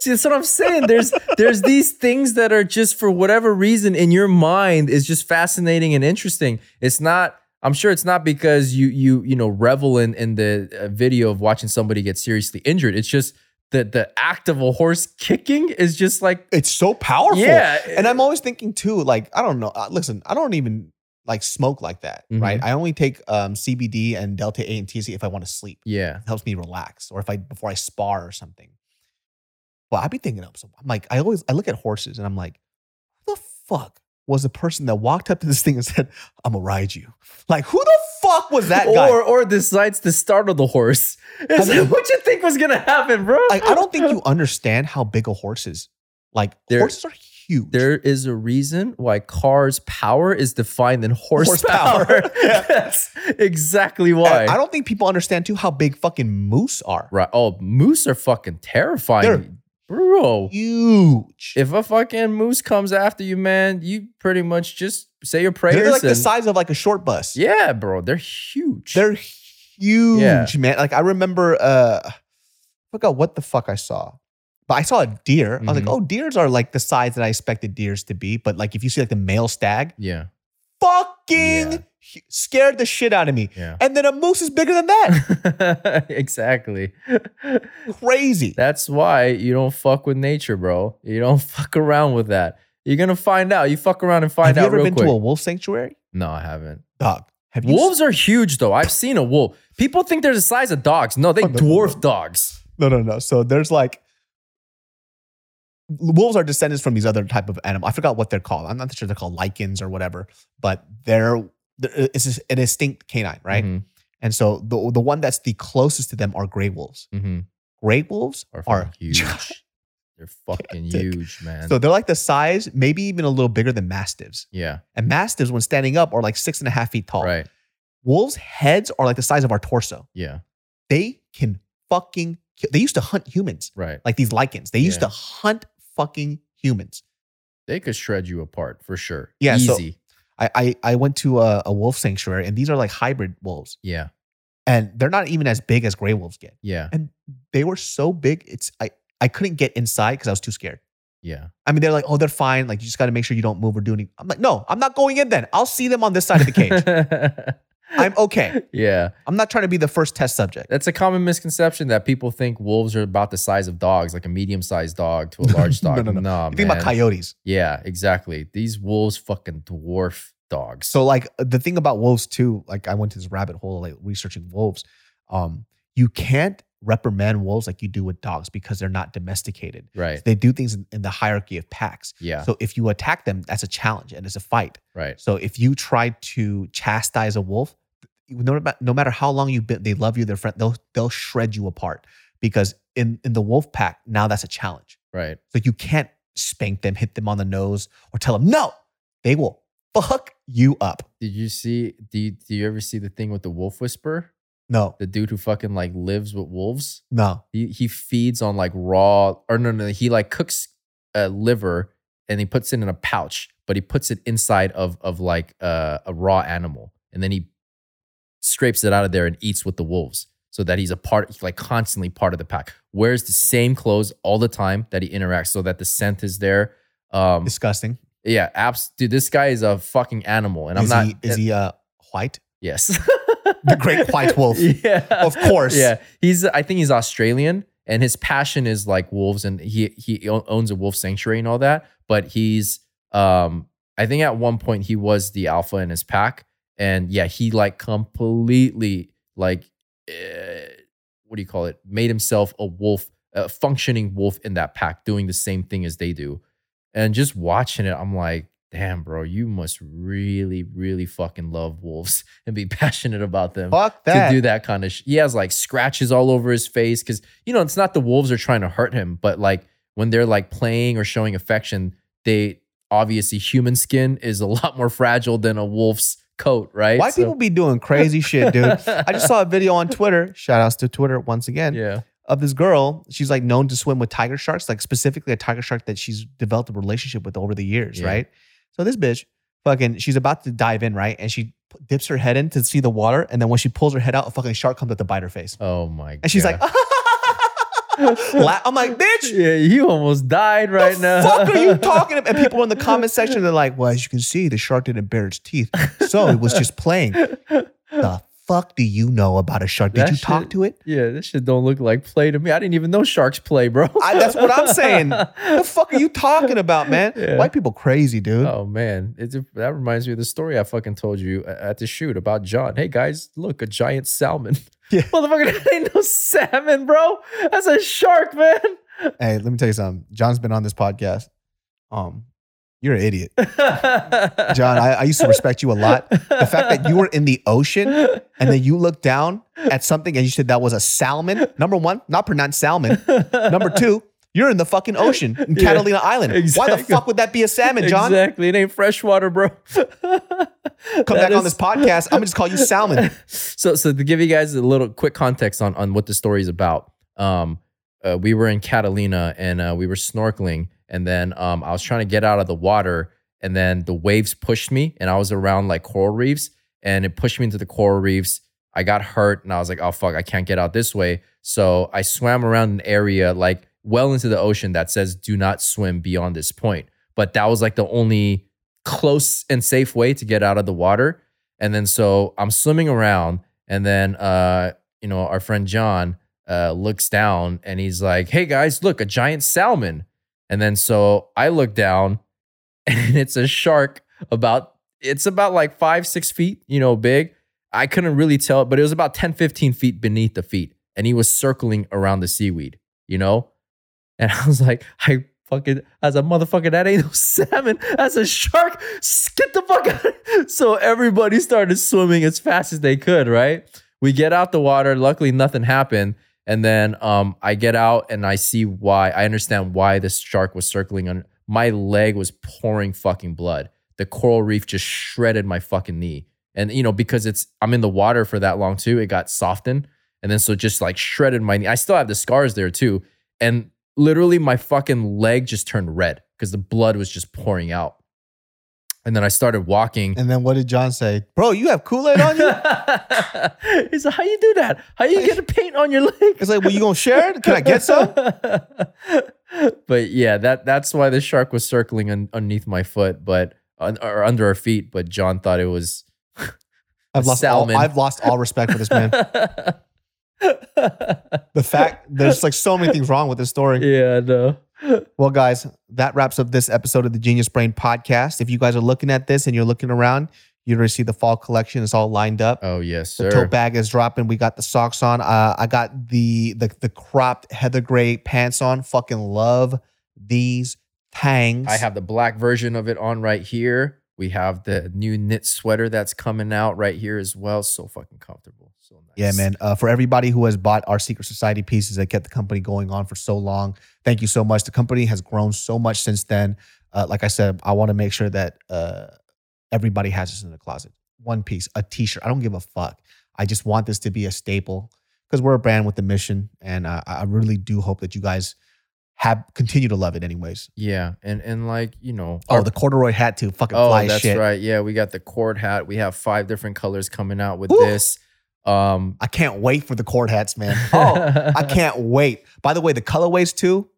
See, that's what I'm saying. There's there's these things that are just for whatever reason in your mind is just fascinating and interesting. It's not. I'm sure it's not because you you you know revel in in the uh, video of watching somebody get seriously injured. It's just the the act of a horse kicking is just like It's so powerful. Yeah. And I'm always thinking too, like, I don't know. Uh, listen, I don't even like smoke like that, Mhm. right? I only take um, CBD and Delta 8 and THC if I want to sleep. yeah It helps me relax or if I before I spar or something. Well, I'd be thinking of so I'm like, I always I look at horses and I'm like, the fuck was the person that walked up to this thing and said, I'm gonna ride you? Like, who the fuck was that guy? or or decides to startle the horse. Is I mean- what you think was gonna happen, bro? like, I don't think you understand how big a horse is. Like They're- horses are huge. There is a reason why cars' power is defined in horsepower. Horsepower. Yeah. That's exactly And why. I don't think people understand too how big fucking moose are. Right. Oh, moose are fucking terrifying. They're Bro, Huge. if a fucking moose comes after you, man, you pretty much just say your prayers. They're like the size of like a short bus. Yeah, bro. They're huge. They're huge, Yeah. man. Like I remember uh I forgot what the fuck I saw. But I saw a deer. I was like, Mhm. oh, deers are like the size that I expected deers to be. But like if you see like the male stag, yeah. fucking Yeah. Scared the shit out of me. Yeah. And then a moose is bigger than that. exactly. Crazy. That's why you don't fuck with nature, bro. You don't fuck around with that. You're gonna find out. You fuck around and find Have you out ever real been quick. to a wolf sanctuary? no, I haven't. Dog. Have you Wolves are huge, though. I've seen a wolf. People think they're the size of dogs. No, they Oh, no, dwarf no. dogs. No, no, no. So there's like wolves are descendants from these other type of animal. I forgot what they're called. I'm not sure they're called lichens or whatever, but they're it's a, an extinct canine, right? Mhm, And so the the one that's the closest to them are gray wolves. mhm. Gray wolves Are are huge. They're fucking huge, man. So they're like the size, maybe even a little bigger than mastiffs. yeah, And mastiffs, when standing up, are like six and a half feet tall. right. Wolves' heads are like the size of our torso. Yeah, They can fucking. Kill. They used to hunt humans, right. like these lichens. They used Yeah. to hunt fucking humans. They could shred you apart for sure. Yeah, so- easy. I I, I went to a, a wolf sanctuary, and these are like hybrid wolves, yeah, and they're not even as big as gray wolves get. yeah, And they were so big, it's I I couldn't get inside because I was too scared. yeah. I mean, they're like, oh, they're fine. Like, you just got to make sure you don't move or do anything. I'm like, no, I'm not going in then. I'll see them on this side of the cage. I'm okay. yeah, I'm not trying to be the first test subject. that's a common misconception that people think wolves are about the size of dogs, like a medium-sized dog to a large No, dog. no, no. Nah, you think about coyotes. Yeah, exactly. These wolves fucking dwarf dogs. So, like, the thing about wolves, too, like, I went to this rabbit hole, like, researching wolves. Um, you can't reprimand wolves like you do with dogs because they're not domesticated. right. They do things in, in the hierarchy of packs. Yeah. So, if you attack them, that's a challenge and it's a fight. right. So if you try to chastise a wolf, no, no matter how long you've been, they love you, they're friend, they'll they'll shred you apart because in in the wolf pack now that's a challenge. Right. So you can't spank them, hit them on the nose, or tell them no. They will fuck you up. Did you see? Do you, do you ever see the thing with the wolf whisperer? No, The dude who fucking like lives with wolves. no. He he feeds on like raw or no no he like cooks a liver and he puts it in a pouch, but he puts it inside of of like uh, a raw animal, and then he scrapes it out of there and eats with the wolves, so that he's a part like constantly part of the pack. Wears the same clothes all the time that he interacts, so that the scent is there. Um, Disgusting. yeah, abs- dude, this guy is a fucking animal, and I'm not. he is he uh white? Yes. The great white wolf. Yeah. Of course. Yeah. He's I think he's Australian and his passion is like wolves and he he owns a wolf sanctuary and all that, but he's um I think at one point he was the alpha in his pack and yeah, he like completely like uh, what do you call it? Made himself a wolf, a functioning wolf in that pack doing the same thing as they do. And just watching it, I'm like, damn, bro, you must really, really fucking love wolves and be passionate about them Fuck that. to do that kind of. Sh- he has like scratches all over his face because you know it's not the wolves are trying to hurt him, but like when they're like playing or showing affection, they obviously human skin is a lot more fragile than a wolf's coat, right? Why So- people be doing crazy shit, dude. I just saw a video on Twitter. Shout outs to Twitter once again. yeah. Of this girl. She's like known to swim with tiger sharks, like specifically a tiger shark that she's developed a relationship with over the years, Yeah. right? So this bitch, fucking, she's about to dive in, right? And she dips her head in to see the water. And then when she pulls her head out, a fucking shark comes up to bite her face. Oh my. God. And she's God. like, La- I'm like, bitch, yeah, you almost died right now. fuck are you talking about? And people in the comment section, they're like, well, as you can see, the shark didn't bare its teeth. So it was just playing. The fuck do you know about a shark? Did That you talk shit- to it? Yeah, this shit don't look like play to me. I didn't even know sharks play, bro. I, that's what I'm saying. What the fuck are you talking about, man? Yeah. White people crazy, dude. Oh man, it's, that reminds me of the story I fucking told you at the shoot about John. Hey guys, look, a giant salmon. Yeah. Motherfucker, that ain't no salmon, bro. That's a shark, man. Hey, let me tell you something. John's been on this podcast. Um, you're an idiot. John, I, I used to respect you a lot. The fact that you were in the ocean and then you looked down at something and you said that was a salmon. Number one, not pronounced salmon. Number two, you're in the fucking ocean in Yeah, Catalina Island. Why the fuck would that be a salmon, John? Exactly. It ain't freshwater, bro. Come back on this podcast. I'm gonna just call you salmon. so so to give you guys a little quick context on on what the story is about um uh, we were in catalina and uh, we were snorkeling and then um i was trying to get out of the water and then the waves pushed me and i was around like coral reefs and it pushed me into the coral reefs. I got hurt and i was like oh fuck i can't get out this way. So i swam around an area like well into the ocean that says do not swim beyond this point. But that was like the only close and safe way to get out of the water. And then so I'm swimming around, and then uh, you know, our friend John uh looks down and he's like, Hey guys, look, a giant salmon. And then so I look down and it's a shark about it's about like five, six feet, you know, big. I couldn't really tell, but it was about 10, 15 feet beneath the feet. And he was circling around the seaweed, you know? And I was like, I fucking, as a motherfucker, that ain't no salmon. That's a shark. Get the fuck out. So everybody started swimming as fast as they could, right? We get out the water. Luckily, nothing happened. And then um, I get out and I see why. I understand why this shark was circling on my leg was pouring fucking blood. The coral reef just shredded my fucking knee. And you know, because it's I'm in the water for that long too, it got softened. And then so just like shredded my knee. I still have the scars there too. And literally my fucking leg just turned red because the blood was just pouring out. And then I started walking. And then what did John say? Bro, you have Kool-Aid on you? He's like, how you do that? How you get a paint on your leg? It's like, well, you gonna share it? Can I get some? but yeah, that that's why the shark was circling un- underneath my foot, but un- or under our feet. But John thought it was. I've lost all. I've lost all respect for this man. the fact there's like so many things wrong with this story. Yeah, no. Well, guys, that wraps up this episode of the Genius Brain podcast. If you guys are looking at this and you're looking around, you're gonna see the fall collection. It's all lined up. Oh yes, The sir. tote bag is dropping. We got the socks on. Uh, I got the the the cropped heather gray pants on. Fucking love these tangs. I have the black version of it on right here. We have the new knit sweater that's coming out right here as well. So fucking comfortable. So nice. Yeah, man. Uh, for everybody who has bought our Secret Society pieces that kept the company going on for so long, thank you so much. The company has grown so much since then. Uh, like I said, I want to make sure that uh, everybody has this in the closet. One piece, a t-shirt. I don't give a fuck. I just want this to be a staple because we're a brand with a mission, and uh, I really do hope that you guys have continue to love it anyways. Yeah, and and like you know, Oh, the corduroy hat too. Fucking oh, fly that's shit. right. Yeah, we got the cord hat. We have five different colors coming out with Woo! this. Um, I can't wait for the cord hats, man. Oh, I can't wait. By the way, the colorways too,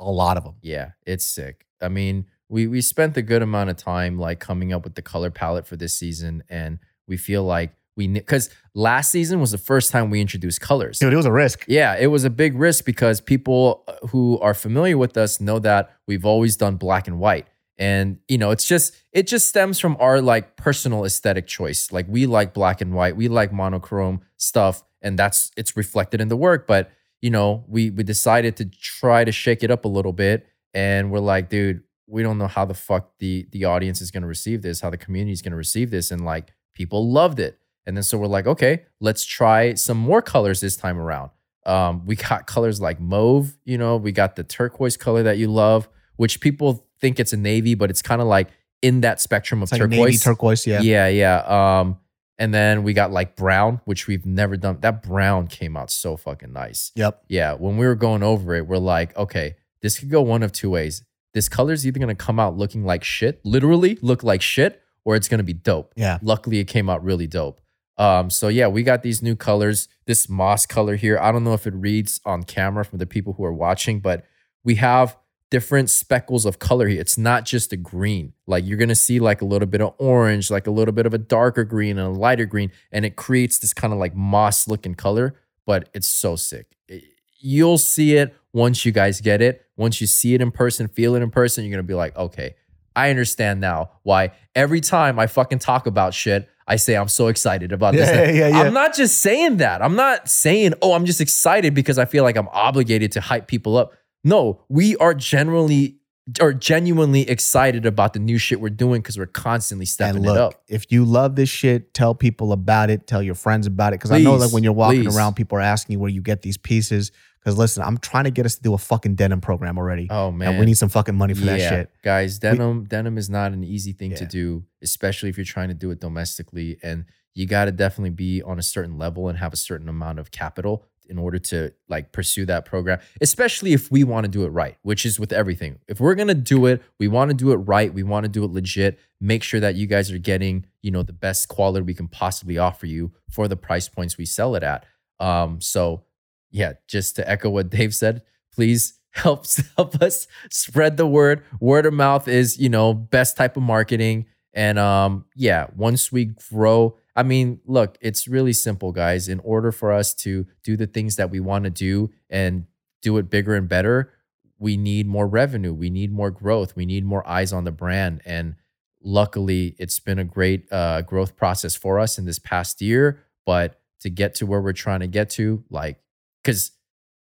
a lot of them. Yeah, it's sick. I mean, we we spent a good amount of time like coming up with the color palette for this season, and we feel like we because last season was the first time we introduced colors. Dude, it was a risk. Yeah, it was a big risk because people uh, who are familiar with us know that we've always done black and white. And you know, it's just it just stems from our like personal aesthetic choice. Like we like black and white, we like monochrome stuff, and that's it's reflected in the work. But you know, we we decided to try to shake it up a little bit, and we're like, dude, we don't know how the fuck the the audience is gonna receive this, how the community is gonna receive this, and like people loved it. And then so we're like, okay, let's try some more colors this time around. Um, we got colors like mauve, you know, we got the turquoise color that you love, which people think it's a navy, but it's kind of like in that spectrum of It's like turquoise. navy turquoise, yeah. Yeah, yeah. Um, and then we got like brown, which we've never done. That brown came out so fucking nice. Yep. Yeah. When we were going over it, we're like, okay, this could go one of two ways. This color's either gonna come out looking like shit, literally look like shit, or it's gonna be dope. Yeah. Luckily, it came out really dope. Um, so yeah, we got these new colors. This moss color here. I don't know if it reads on camera for the people who are watching, but we have different speckles of color here. It's not just a green. Like you're gonna see like a little bit of orange, like a little bit of a darker green and a lighter green, and it creates this kind of like moss looking color. But it's so sick. It- you'll see it once you guys get it. Once you see it in person, feel it in person, you're gonna be like, okay, I understand now why every time I fucking talk about shit, I say I'm so excited about this. Yeah, yeah, yeah. I'm not just saying that. I'm not saying, oh, I'm just excited because I feel like I'm obligated to hype people up. No, we are generally or genuinely excited about the new shit we're doing because we're constantly stepping And it up. if you love this shit, tell people about it. Tell your friends about it. Because I know like when you're walking please. around, people are asking you where you get these pieces. Because listen, I'm trying to get us to do a fucking denim program already. Oh And man, we need some fucking money for that shit. guys. Denim, denim is not an easy thing to do, especially if you're trying to do it domestically. And you got to definitely be on a certain level and have a certain amount of capital in order to like pursue that program. Especially if we want to do it right, which is with everything. If we're gonna do it, we want to do it right. We want to do it legit. Make sure that you guys are getting, you know, the best quality we can possibly offer you for the price points we sell it at. Um, so yeah, just to echo what Dave said, please help help us spread the word. Word of mouth is, you know, best type of marketing. And um, yeah, once we grow, I mean, look, it's really simple, guys. In order for us to do the things that we want to do and do it bigger and better, we need more revenue. We need more growth. We need more eyes on the brand. And luckily, it's been a great uh, growth process for us in this past year. But to get to where we're trying to get to, like, because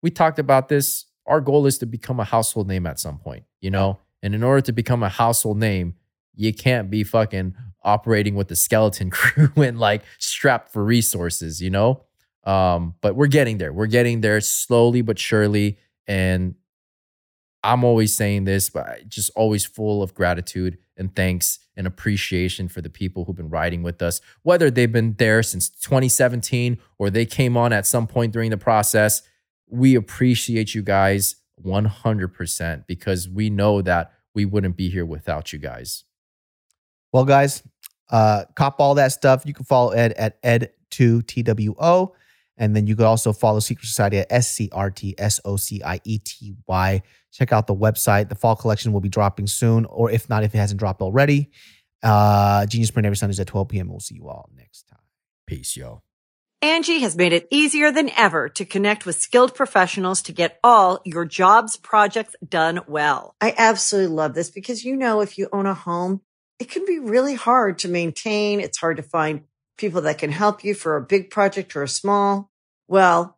we talked about this, our goal is to become a household name at some point, you know? And in order to become a household name, you can't be fucking operating with the skeleton crew and like strapped for resources, you know? Um, but we're getting there. We're getting there slowly but surely. And I'm always saying this, but just always full of gratitude and thanks and appreciation for the people who've been riding with us, whether they've been there since 2017 or they came on at some point during the process. We appreciate you guys 100% because we know that we wouldn't be here without you guys. Well, guys, uh, cop all that stuff. You can follow Ed at Ed2TWO. And then you could also follow Secret Society at S C R T S O C I E T Y. Check out the website. The fall collection will be dropping soon, or if not, if it hasn't dropped already. Uh, Genius Brain every Sundays at 12 p.m. We'll see you all next time. Peace, yo. Angi has made it easier than ever to connect with skilled professionals to get all your jobs projects done well. I absolutely love this because, you know, if you own a home, it can be really hard to maintain. It's hard to find people that can help you for a big project or a small. Well,